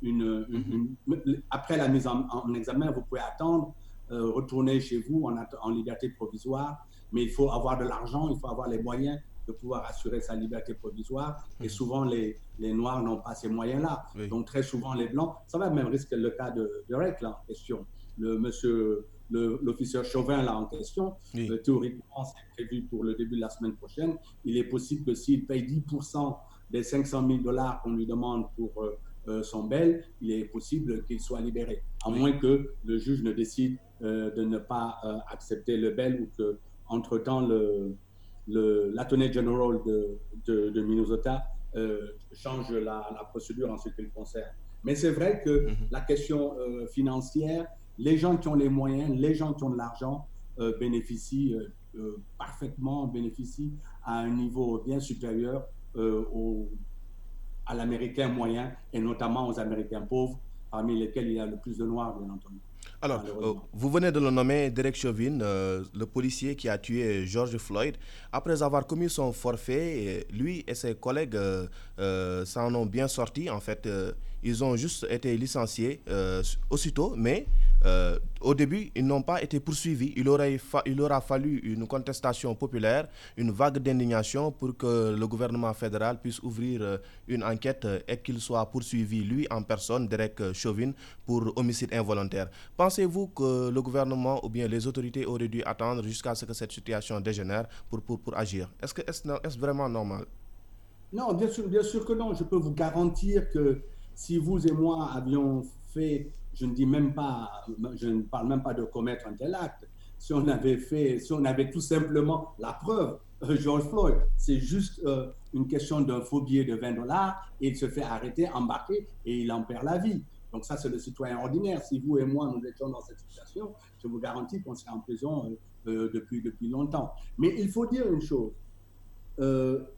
une, mm-hmm. après la mise en, examen, vous pouvez attendre retourner chez vous en, en, liberté provisoire, mais il faut avoir de l'argent, il faut avoir les moyens de pouvoir assurer sa liberté provisoire. Et mm. souvent, les, les Noirs n'ont pas ces moyens-là. Donc, très souvent, les Blancs, ça va même risquer le cas de, de là, en question. Le monsieur, l'officier Chauvin, là, en question, euh, théoriquement, c'est prévu pour le début de la semaine prochaine. Il est possible que s'il paye 10% des 500 000 dollars qu'on lui demande pour euh, euh, son bail, il est possible qu'il soit libéré. À moins que le juge ne décide de ne pas accepter le bail ou que, entre-temps, le, l'Attorney General de, de, Minnesota euh, change la, procédure en ce qui le concerne. Mais c'est vrai que mhm. la question euh, financière, les gens qui ont les moyens, les gens qui ont de l'argent euh, bénéficient parfaitement, bénéficient à un niveau bien supérieur au, à l'Américain moyen et notamment aux Américains pauvres, parmi lesquels il y a le plus de Noirs, bien entendu. Alors, euh, vous venez de le nommer Derek Chauvin, euh, le policier qui a tué George Floyd. Après avoir commis son forfait, lui et ses collègues euh, s'en ont bien sorti. En fait, ils ont juste été licenciés aussitôt, mais Euh, au début, ils n'ont pas été poursuivis. Il, aurait il aura fallu une contestation populaire, une vague d'indignation pour que le gouvernement fédéral puisse ouvrir euh, une enquête et qu'il soit poursuivi, lui en personne, Derek Chauvin, pour homicide involontaire. Pensez-vous que le gouvernement ou bien les autorités auraient dû attendre jusqu'à ce que cette situation dégénère pour, pour, pour agir? Est-ce que est -ce vraiment normal? Non, bien sûr que non. Je peux vous garantir que si vous et moi avions fait je ne dis même pas, je ne parle même pas de commettre un tel acte. Si on avait fait, si on avait tout simplement la preuve, euh, George Floyd, c'est juste euh, une question d'un faux billet de 20 dollars et il se fait arrêter, embarquer et il en perd la vie. Donc ça, c'est le citoyen ordinaire. Si vous et moi, nous étions dans cette situation, je vous garantis qu'on serait en prison euh, depuis, depuis longtemps. Mais il faut dire une chose,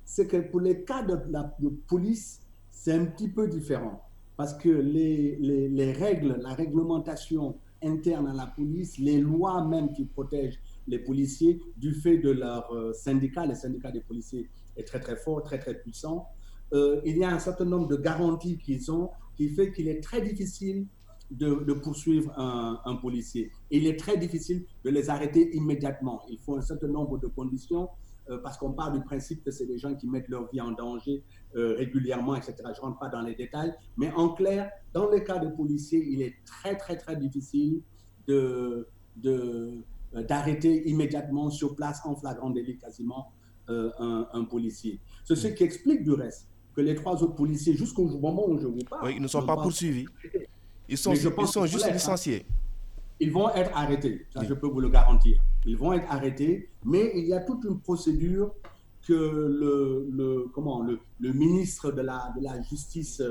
c'est que pour les cas de, de police, c'est un petit peu différent parce que les, les, règles, la réglementation interne à la police, les lois même qui protègent les policiers, du fait de leur euh, syndicat, les syndicats des policiers est très très fort, très très puissant, euh, il y a un certain nombre de garanties qu'ils ont qui fait qu'il est très difficile de, poursuivre un, policier. Il est très difficile de les arrêter immédiatement. Il faut un certain nombre de conditions parce qu'on parle du principe que c'est des gens qui mettent leur vie en danger euh, régulièrement, etc. Je ne rentre pas dans les détails, mais en clair, dans le cas de policiers, il est très, très, très difficile de, de, euh, d'arrêter immédiatement sur place en flagrant délit quasiment un, policier. C'est ce qui explique du reste que les trois autres policiers, jusqu'au moment où je vous parle... Oui, ils ne sont pas, poursuivis. Ils sont, ils sont juste hein. licenciés. Ils vont être arrêtés, ça je peux vous le garantir. Ils vont être arrêtés, mais il y a toute une procédure que le, le comment, le, le, ministre de la, de la Justice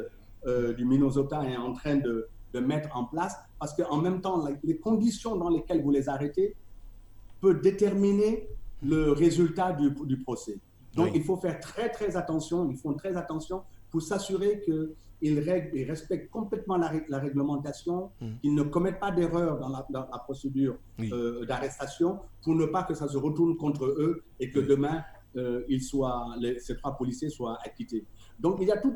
euh, du Minnesota est en train de, de mettre en place, parce qu'en même temps, les conditions dans lesquelles vous les arrêtez peuvent déterminer le résultat du, du procès. Donc, il faut faire très, très attention, ils font très attention pour s'assurer que ils, respectent complètement la, réglementation, mm. qu'ils ne commettent pas d'erreur dans, la, procédure euh, d'arrestation pour ne pas que ça se retourne contre eux et que demain, euh, ils soient, ces trois policiers soient acquittés. Donc il y a tout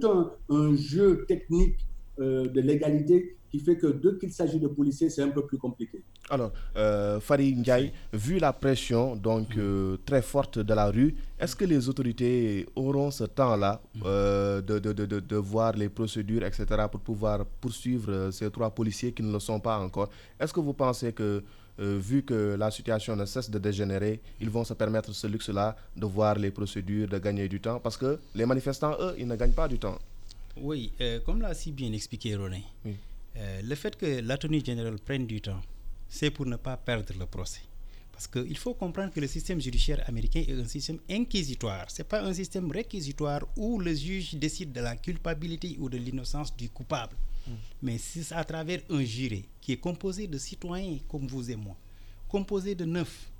un, jeu technique euh, de légalité qui fait que dès qu'il s'agit de policiers, c'est un peu plus compliqué. Alors, euh, Farid vu la pression donc euh, très forte de la rue, est-ce que les autorités auront ce temps-là euh, de, de, de, de, voir les procédures, etc., pour pouvoir poursuivre ces trois policiers qui ne le sont pas encore? Est-ce que vous pensez que, vu que la situation ne cesse de dégénérer, ils vont se permettre ce luxe-là de voir les procédures, de gagner du temps? Parce que les manifestants, eux, ils ne gagnent pas du temps. Oui, comme l'a si bien expliqué René. Oui. Euh, le fait que l'attorney général prenne du temps, c'est pour ne pas perdre le procès. Parce qu'il faut comprendre que le système judiciaire américain est un système inquisitoire. Ce n'est pas un système réquisitoire où le juge décide de la culpabilité ou de l'innocence du coupable. Mm. Mais c'est à travers un juré qui est composé de citoyens comme vous et moi, composé de neuf,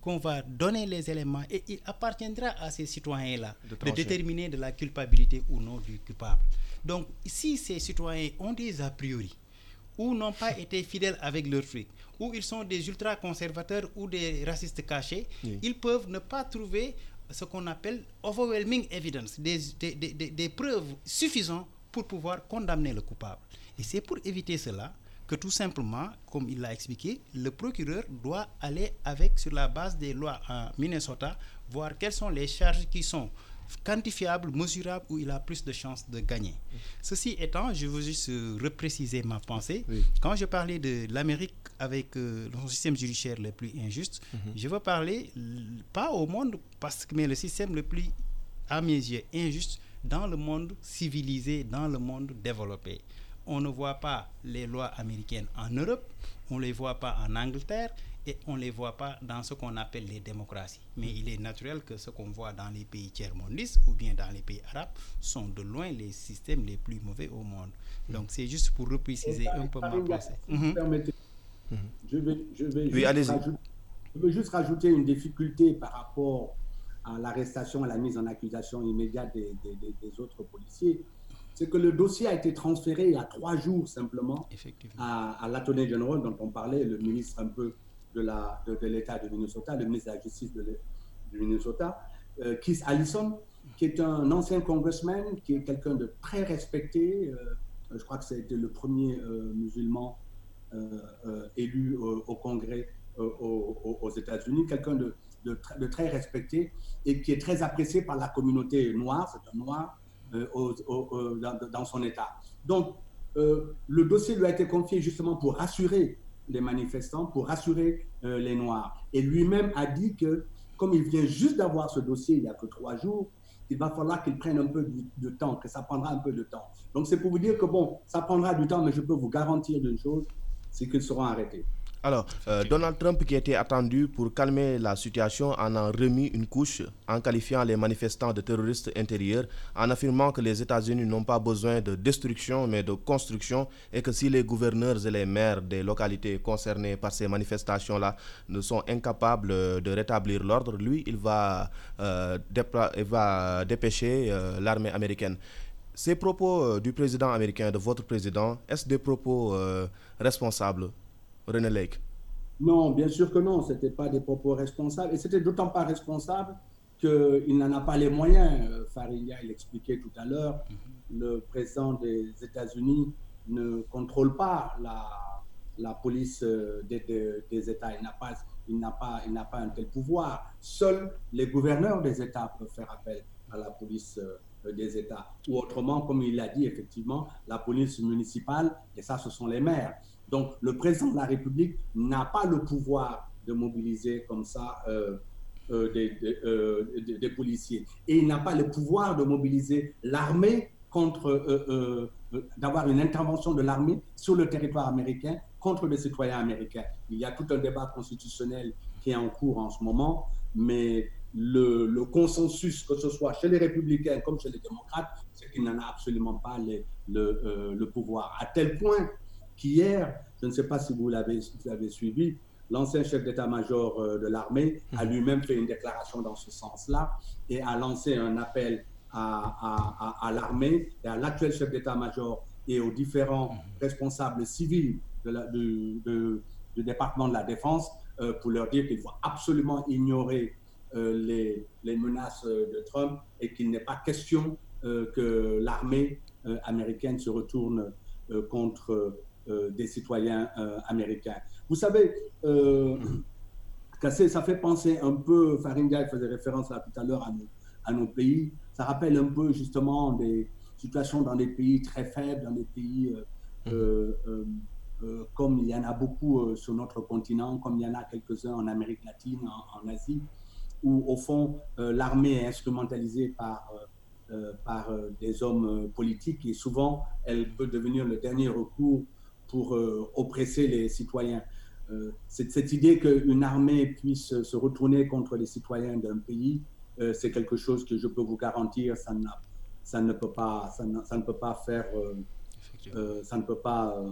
qu'on va donner les éléments et il appartiendra à ces citoyens-là de, déterminer de la culpabilité ou non du coupable. Donc, si ces citoyens ont des a priori ou n'ont pas [laughs] été fidèles avec leur truc, ou ils sont des ultra-conservateurs ou des racistes cachés, ils peuvent ne pas trouver ce qu'on appelle overwhelming evidence, des, des, des, des preuves suffisantes pour pouvoir condamner le coupable. Et c'est pour éviter cela que tout simplement, comme il l'a expliqué, le procureur doit aller avec, sur la base des lois en Minnesota, voir quelles sont les charges qui sont quantifiables, mesurables, où il a plus de chances de gagner. Ceci étant, je veux juste repréciser ma pensée. Quand je parlais de l'Amérique avec euh, le système judiciaire le plus injuste, mhm. je veux parler pas au monde, parce que, mais le système le plus, à mes yeux, injuste dans le monde civilisé, dans le monde développé on ne voit pas les lois américaines en Europe, on ne les voit pas en Angleterre et on ne les voit pas dans ce qu'on appelle les démocraties. Mais il est naturel que ce qu'on voit dans les pays tiers-mondistes ou bien dans les pays arabes sont de loin les systèmes les plus mauvais au monde. Donc c'est juste pour repréciser un peu ma pensée. Mhm. Je vais, je vais juste rajouter, je veux juste rajouter une difficulté par rapport à l'arrestation et la mise en accusation immédiate des, des autres policiers c'est que le dossier a été transféré il y a trois jours simplement à, à l'attorney general dont on parlait, le ministre un peu de l'État de, de, de, Minnesota, le ministre de la Justice de, du Minnesota, euh, Keith Allison, qui est un ancien congressman, qui est quelqu'un de très respecté. Euh, je crois que c'était le premier euh, musulman élu au Congrès aux, États-Unis, quelqu'un de, de, très respecté et qui est très apprécié par la communauté noire, c'est un noir, dans, son État. Donc, le dossier lui a été confié justement pour rassurer les manifestants, pour rassurer les Noirs. Et lui-même a dit que, comme il vient juste d'avoir ce dossier il n'y a que trois jours, il va falloir qu'il prenne un peu de, temps, que ça prendra un peu de temps. Donc c'est pour vous dire que bon, ça prendra du temps, mais je peux vous garantir d'une chose, c'est qu'ils seront arrêtés. Alors, euh, Donald Trump, qui était attendu pour calmer la situation, en a remis une couche en qualifiant les manifestants de terroristes intérieurs, en affirmant que les États-Unis n'ont pas besoin de destruction, mais de construction, et que si les gouverneurs et les maires des localités concernées par ces manifestations-là ne sont incapables de rétablir l'ordre, lui, il va, euh, va dépêcher euh, l'armée américaine. Ces propos du président américain, de votre président, est-ce des propos responsables? René Lake Non, bien sûr que non. Ce n'était pas des propos responsables. Et c'était d'autant pas responsable qu'il n'en a pas les moyens. Euh, Faria, il expliquait tout à l'heure, mhm. le président des États-Unis ne contrôle pas la, la police euh, des, des, États. Il n'a pas, il n'a pas, il n'a pas un tel pouvoir. Seuls les gouverneurs des États peuvent faire appel à la police euh, des États. Ou autrement, comme il l'a dit, effectivement, la police municipale, et ça, ce sont les maires. Donc, le président de la République n'a pas le pouvoir de mobiliser comme ça euh, euh, euh, des, policiers. Et il n'a pas le pouvoir de mobiliser l'armée contre, d'avoir une intervention de l'armée sur le territoire américain contre les citoyens américains. Il y a tout un débat constitutionnel qui est en cours en ce moment, mais le, consensus, que ce soit chez les républicains comme chez les démocrates, c'est qu'il n'en a absolument pas le, le pouvoir. À tel point qu'hier, je ne sais pas si vous l'avez suivi, l'ancien chef d'état-major euh, de l'armée a mhm. lui-même fait une déclaration dans ce sens-là et a lancé un appel à, l'armée et à l'actuel chef d'état-major et aux différents mhm. responsables civils du, département de la défense euh, pour leur dire qu'il faut absolument ignorer euh, les, les, menaces de Trump et qu'il n'est pas question que l'armée américaine se retourne contre des citoyens euh, américains. Vous savez, euh, [clears throat] ça fait penser un peu, Faringa faisait référence là, tout à l'heure à nos, à nos pays, ça rappelle un peu justement des situations dans des pays très faibles, dans des pays comme il y en a beaucoup sur notre continent, comme il y en a quelques-uns en Amérique latine, en, Asie, où au fond l'armée est instrumentalisée par, par des hommes politiques et souvent elle peut devenir le dernier recours pour euh, oppresser les citoyens. Euh, cette, idée qu'une armée puisse se retourner contre les citoyens d'un pays, euh, c'est quelque chose que je peux vous garantir, ça, ça ne peut pas, ça ne, ça ne peut pas faire, ça ne peut pas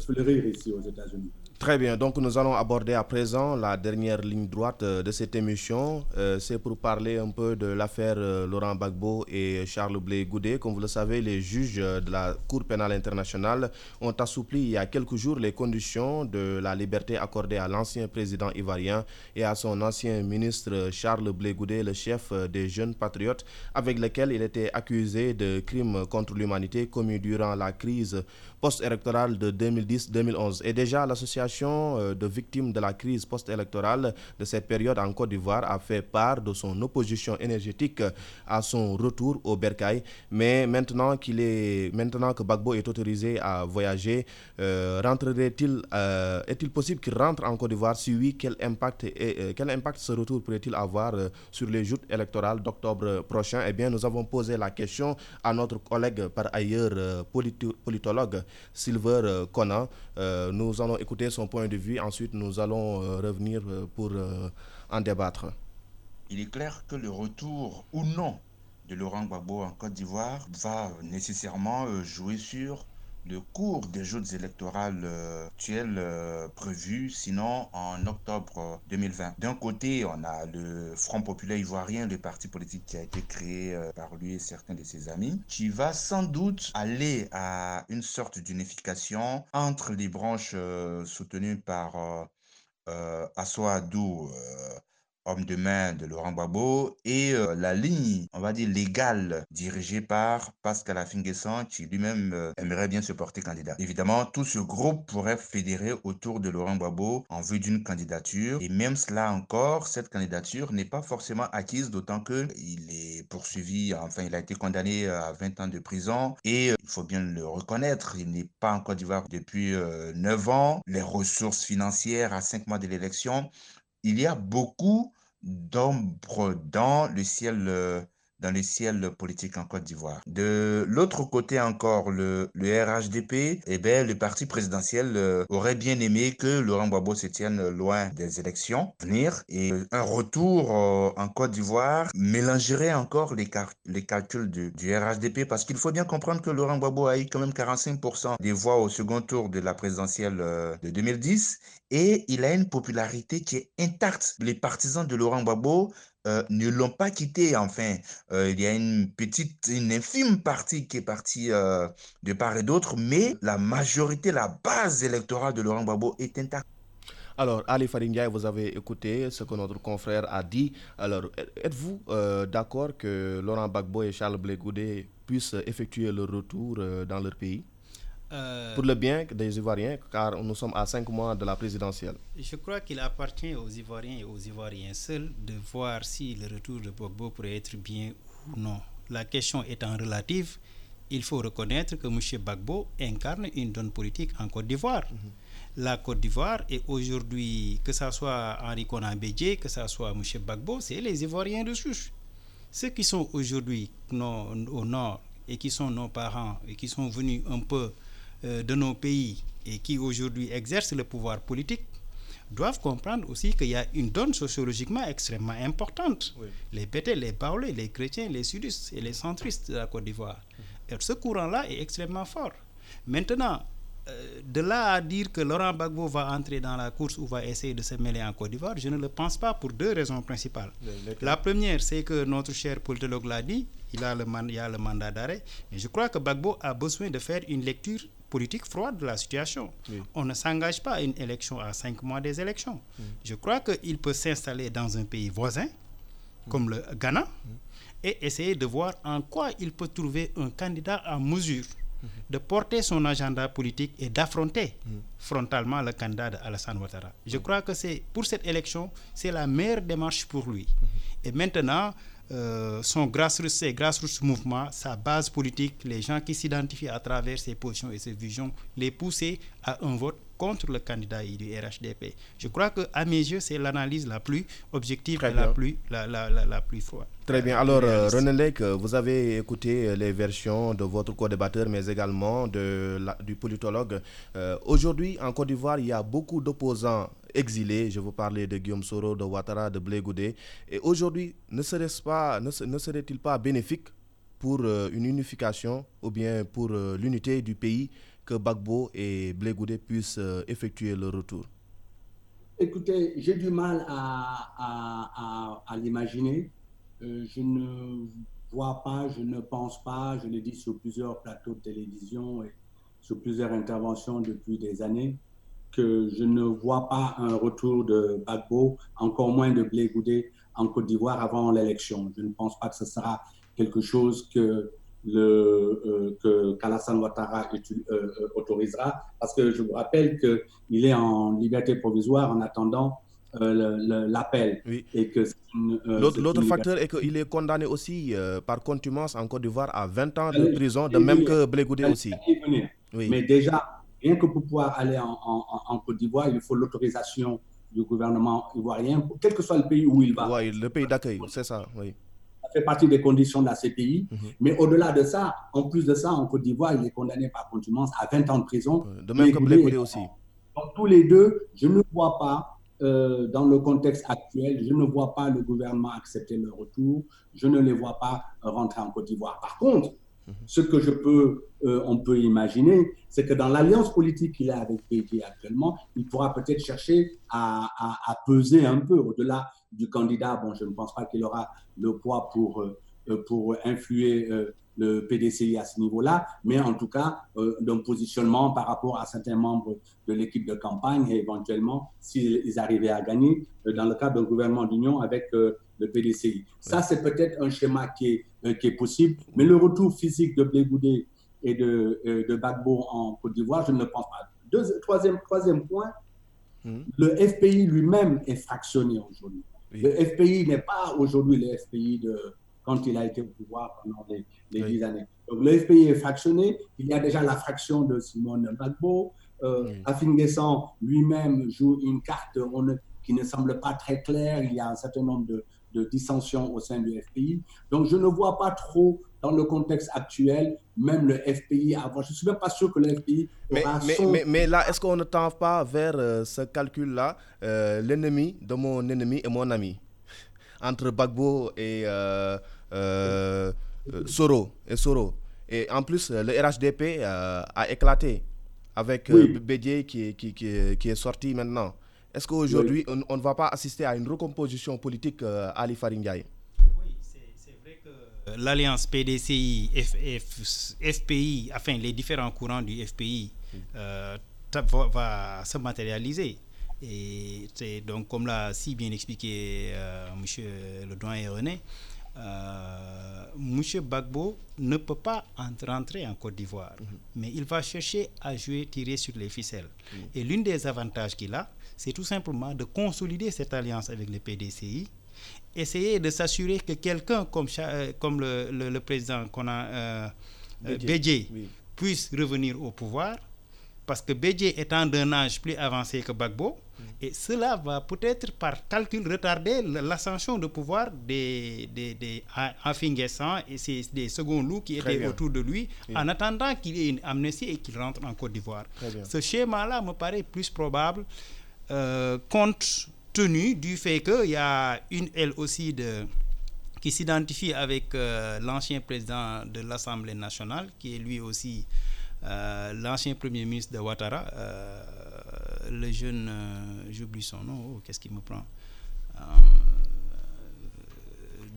fleurir ici aux États-Unis. Très bien, donc nous allons aborder à présent la dernière ligne droite euh, de cette émission. Euh, c'est pour parler un peu de l'affaire euh, Laurent Gbagbo et Charles Blé Goudet. Comme vous le savez, les juges de la Cour pénale internationale ont assoupli il y a quelques jours les conditions de la liberté accordée à l'ancien président ivoirien et à son ancien ministre Charles Blé Goudet, le chef des jeunes patriotes, avec lequel il était accusé de crimes contre l'humanité commis durant la crise post-électorale de 2010-2011. Et déjà, l'association euh, de victimes de la crise post-électorale de cette période en Côte d'Ivoire a fait part de son opposition énergétique à son retour au Bercail. Mais maintenant que Bagbo est autorisé à voyager, euh, euh, est-il possible qu'il rentre en Côte d'Ivoire? Si oui, quel impact, quel impact ce retour pourrait-il avoir sur les joutes électorales d'octobre prochain? Eh bien, nous avons posé la question à notre collègue par ailleurs politologue Silver Conan. Euh, nous allons écouter son point de vue, ensuite nous allons euh, revenir euh, pour en débattre. Il est clair que le retour ou non de Laurent Gbagbo en Côte d'Ivoire va nécessairement jouer sur le cours des joutes électorales euh, actuelles euh, prévues, sinon en octobre 2020. D'un côté, on a le Front populaire ivoirien, le parti politique qui a été créé euh, par lui et certains de ses amis, qui va sans doute aller à une sorte d'unification entre les branches soutenues par euh, homme de main de Laurent Gbagbo, et la ligne, on va dire, légale dirigée par Pascal Afinguessan, qui lui-même aimerait bien se porter candidat. Évidemment, tout ce groupe pourrait fédérer autour de Laurent Gbagbo en vue d'une candidature. Et même cela encore, cette candidature n'est pas forcément acquise, d'autant que il est poursuivi, enfin, il a été condamné à 20 ans de prison. Et il faut bien le reconnaître, il n'est pas en Côte d'Ivoire depuis 9 ans. Les ressources financières à 5 mois de l'élection il y a beaucoup d'ombre dans le ciel euh, dans le ciel politique en Côte d'Ivoire. De l'autre côté encore, le, le RHDP, eh bien, le parti présidentiel euh, aurait bien aimé que Laurent Gbagbo se tienne loin des élections à venir et un retour euh, en Côte d'Ivoire mélangerait encore les, les calculs du, du RHDP parce qu'il faut bien comprendre que Laurent Gbagbo a eu quand même 45% des voix au second tour de la présidentielle de 2010 et il a une popularité qui est intacte. Les partisans de Laurent Gbagbo euh, ne l'ont pas quitté. Enfin, euh, il y a une petite, une infime partie qui est partie euh, de part et d'autre, mais la majorité, la base électorale de Laurent Gbagbo est intacte. Alors, Ali Farindia, vous avez écouté ce que notre confrère a dit. Alors, êtes-vous d'accord que Laurent Gbagbo et Charles Blé puissent effectuer leur retour dans leur pays? Euh, pour le bien des Ivoiriens, car nous sommes à cinq mois de la présidentielle. Je crois qu'il appartient aux Ivoiriens et aux Ivoiriens seuls de voir si le retour de Bogbo pourrait être bien ou non. La question étant relative, il faut reconnaître que M. Bagbo incarne une donne politique en Côte d'Ivoire. Mhm. La Côte d'Ivoire est aujourd'hui, que ce soit Henri Conan Bédier, que ce soit M. Bagbo, c'est les Ivoiriens de souche. Ceux qui sont aujourd'hui au nord et qui sont nos parents et qui sont venus un peu de nos pays et qui aujourd'hui exercent le pouvoir politique doivent comprendre aussi qu'il y a une donne sociologiquement extrêmement importante. Les Bétés, les Baoulés, les chrétiens, les sudistes et les centristes de la Côte d'Ivoire. Mhm. Et ce courant-là est extrêmement fort. Maintenant, euh, de là à dire que Laurent Gbagbo va entrer dans la course ou va essayer de se mêler en Côte d'Ivoire, je ne le pense pas pour deux raisons principales. La première, c'est que notre cher politologue l'a dit, il a le, il a le mandat d'arrêt. Et je crois que Gbagbo a besoin de faire une lecture politique froide de la situation. On ne s'engage pas à une élection à cinq mois des élections. Je crois qu'il peut s'installer dans un pays voisin, comme le Ghana, et essayer de voir en quoi il peut trouver un candidat en mesure de porter son agenda politique et d'affronter frontalement le candidat d'Alassane Ouattara. Je crois que c'est pour cette élection, c'est la meilleure démarche pour lui. Et maintenant, euh, son grassroots, ses grassroots mouvement, sa base politique, les gens qui s'identifient à travers ses positions et ses visions, les pousser à un vote contre le candidat du RHDP. Je crois que à mes yeux, c'est l'analyse la plus objective et la plus, la, la, la, plus froide. Très bien. Alors, euh, René Lec, vous avez écouté euh, les versions de votre co-débatteur, mais également de du politologue. Aujourd'hui, en Côte d'Ivoire, il y a beaucoup d'opposants exilés. Je vous parlais de Guillaume Soro, de Ouattara, de Blé Goudé. Et aujourd'hui, ne serait-il pas, ne, serait pas bénéfique pour euh, une unification ou bien pour euh, l'unité du pays que Bagbo et Blé Goudé puissent euh, effectuer le retour? Écoutez, j'ai du mal à, à, à, l'imaginer. je ne vois pas, je ne pense pas, je l'ai dit sur plusieurs plateaux de télévision et sur plusieurs interventions depuis des années, que je ne vois pas un retour de Bagbo, encore moins de Blé Goudé en Côte d'Ivoire avant l'élection. Je ne pense pas que ce sera quelque chose que le euh, que Kalassane Ouattara euh, euh, autorisera, parce que je vous rappelle qu'il est en liberté provisoire en attendant l'appel. Oui. Et que L'autre facteur est qu'il est condamné aussi par contumace en Côte d'Ivoire à 20 ans de prison, de même que Blé Goudé aussi. Oui. Mais déjà, rien que pour pouvoir aller en, Côte d'Ivoire, il faut l'autorisation du gouvernement ivoirien, quel que soit le pays où il va. Oui, le pays d'accueil, c'est ça, oui. Ça fait partie des conditions de la CPI. Mhm. Mais au-delà de ça, en plus de ça, en Côte d'Ivoire, il est condamné par contumace à 20 ans de prison. De même que Blé aussi. Donc, tous les deux, je ne vois pas, euh, dans le contexte actuel, je ne vois pas le gouvernement accepter leur retour. Je ne les vois pas rentrer en Côte d'Ivoire. Par contre, ce que je peux, euh, on peut imaginer, c'est que dans l'alliance politique qu'il a avec PG actuellement, il pourra peut-être chercher à, peser un peu au-delà du candidat. Bon, je ne pense pas qu'il aura le poids pour, euh, pour influer le PDCI à ce niveau-là, mais en tout cas d'un positionnement par rapport à certains membres de l'équipe de campagne et éventuellement s'ils arrivaient à gagner dans le cadre d'un gouvernement d'union avec le PDCI. Ça, c'est peut-être un schéma qui est, qui est possible, mais le retour physique de Blégoudé et de, de Bagbo en Côte d'Ivoire, je ne le pense pas. troisième, troisième point, hmm. le FPI lui-même est fractionné aujourd'hui. Le FPI n'est pas aujourd'hui le FPI de quand il a été au pouvoir pendant les, dix années. Donc le FPI est fractionné. Il y a déjà la fraction de Simone Bagbo. Euh, lui-même joue une carte qui ne semble pas très claire. Il y a un certain nombre de, de dissensions au sein du FPI. Donc je ne vois pas trop dans le contexte actuel, même le FPI avoir. Je ne suis même pas sûr que le FPI. Mais, mais, mais, là, est-ce qu'on ne tend pas vers euh, ce calcul-là, euh, l'ennemi de mon ennemi et mon ami? Entre Bagbo et euh, Soro. Et Soro. Et en plus, le RHDP a éclaté avec Bédier qui, qui, qui, qui est sorti maintenant. Est-ce qu'aujourd'hui, on, ne va pas assister à une recomposition politique à Ali Oui, c'est vrai que l'alliance PDCI, FPI, enfin les différents courants du FPI euh, va, se matérialiser. Et c'est donc, comme l'a si bien expliqué euh, M. Le Doyen René, euh, M. Bagbo ne peut pas rentrer en Côte d'Ivoire, mhm. mais il va chercher à jouer, tirer sur les ficelles. Mhm. Et l'un des avantages qu'il a, c'est tout simplement de consolider cette alliance avec le PDCI, essayer de s'assurer que quelqu'un comme, euh, comme le, le, président qu'on a, euh, euh puisse revenir au pouvoir, parce que Bédié étant d'un âge plus avancé que Bagbo, mm. et cela va peut-être par calcul retarder l'ascension de pouvoir des, des, des et des seconds loups qui étaient autour de lui, en attendant qu'il ait une amnistie et qu'il rentre en Côte d'Ivoire. Ce schéma-là me paraît plus probable euh, compte tenu du fait qu'il y a une aile aussi de, qui s'identifie avec euh, l'ancien président de l'Assemblée nationale, qui est lui aussi euh, l'ancien premier ministre de Ouattara, le jeune, j'oublie son nom, oh, qu'est-ce qu'il me prend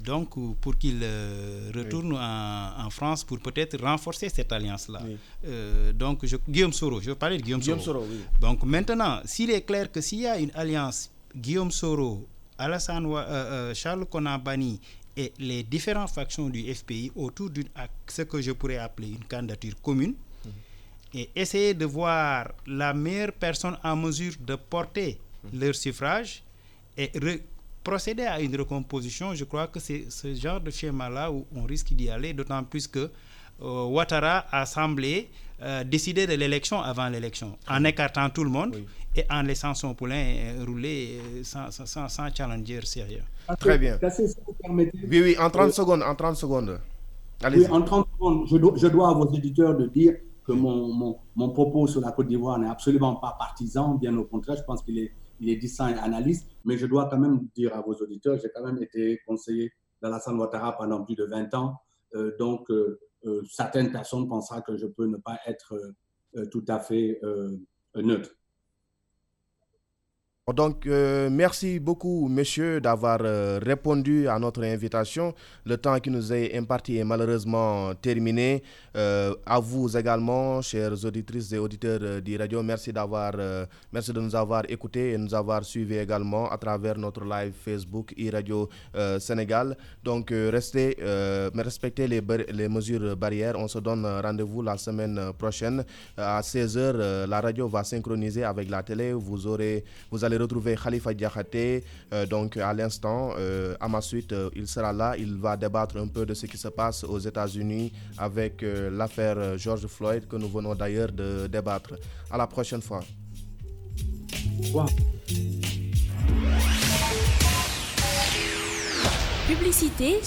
donc pour qu'il retourne en, France pour peut-être renforcer cette alliance-là. donc Guillaume Soro, je veux parler de Guillaume, Soro. Donc maintenant, s'il est clair que s'il y a une alliance Guillaume Soro, Alassane Charles Konabani et les différentes factions du FPI autour de ce que je pourrais appeler une candidature commune, et essayer de voir la meilleure personne en mesure de porter leur suffrage et procéder à une recomposition, je crois que c'est ce genre de schéma-là où on risque d'y aller, d'autant plus que euh, Ouattara a semblé euh, décider de l'élection avant l'élection, en écartant tout le monde et en laissant son poulain euh, rouler sans, sans, sans, challenger sérieux. Très bien. oui, oui, en 30 secondes. En 30 secondes. Oui, en 30 secondes, je dois, je dois à vos éditeurs de dire que mon, mon, mon propos sur la Côte d'Ivoire n'est absolument pas partisan, bien au contraire, je pense qu'il est, il est distinct et analyste, mais je dois quand même dire à vos auditeurs, j'ai quand même été conseiller d'Alassane Ouattara pendant plus de 20 ans, euh, donc euh, euh, certaines personnes penseront que je peux ne pas être tout à fait neutre. Donc, euh, merci beaucoup, messieurs, d'avoir euh, répondu à notre invitation. Le temps qui nous est imparti est malheureusement terminé. Euh, à vous également, chers auditrices et auditeurs d'e-radio, merci, d'avoir, merci de nous avoir écoutés et nous avoir suivis également à travers notre live Facebook e-radio Sénégal. Donc, restez, respectez les, les mesures barrières. On se donne rendez-vous la semaine prochaine. À 16h, la radio va synchroniser avec la télé. Vous, aurez, vous allez retrouver Khalifa Diakhaté. Euh, donc à l'instant, euh, à ma suite, euh, il sera là. Il va débattre un peu de ce qui se passe aux États-Unis avec l'affaire George Floyd que nous venons d'ailleurs de débattre. À la prochaine fois. Publicité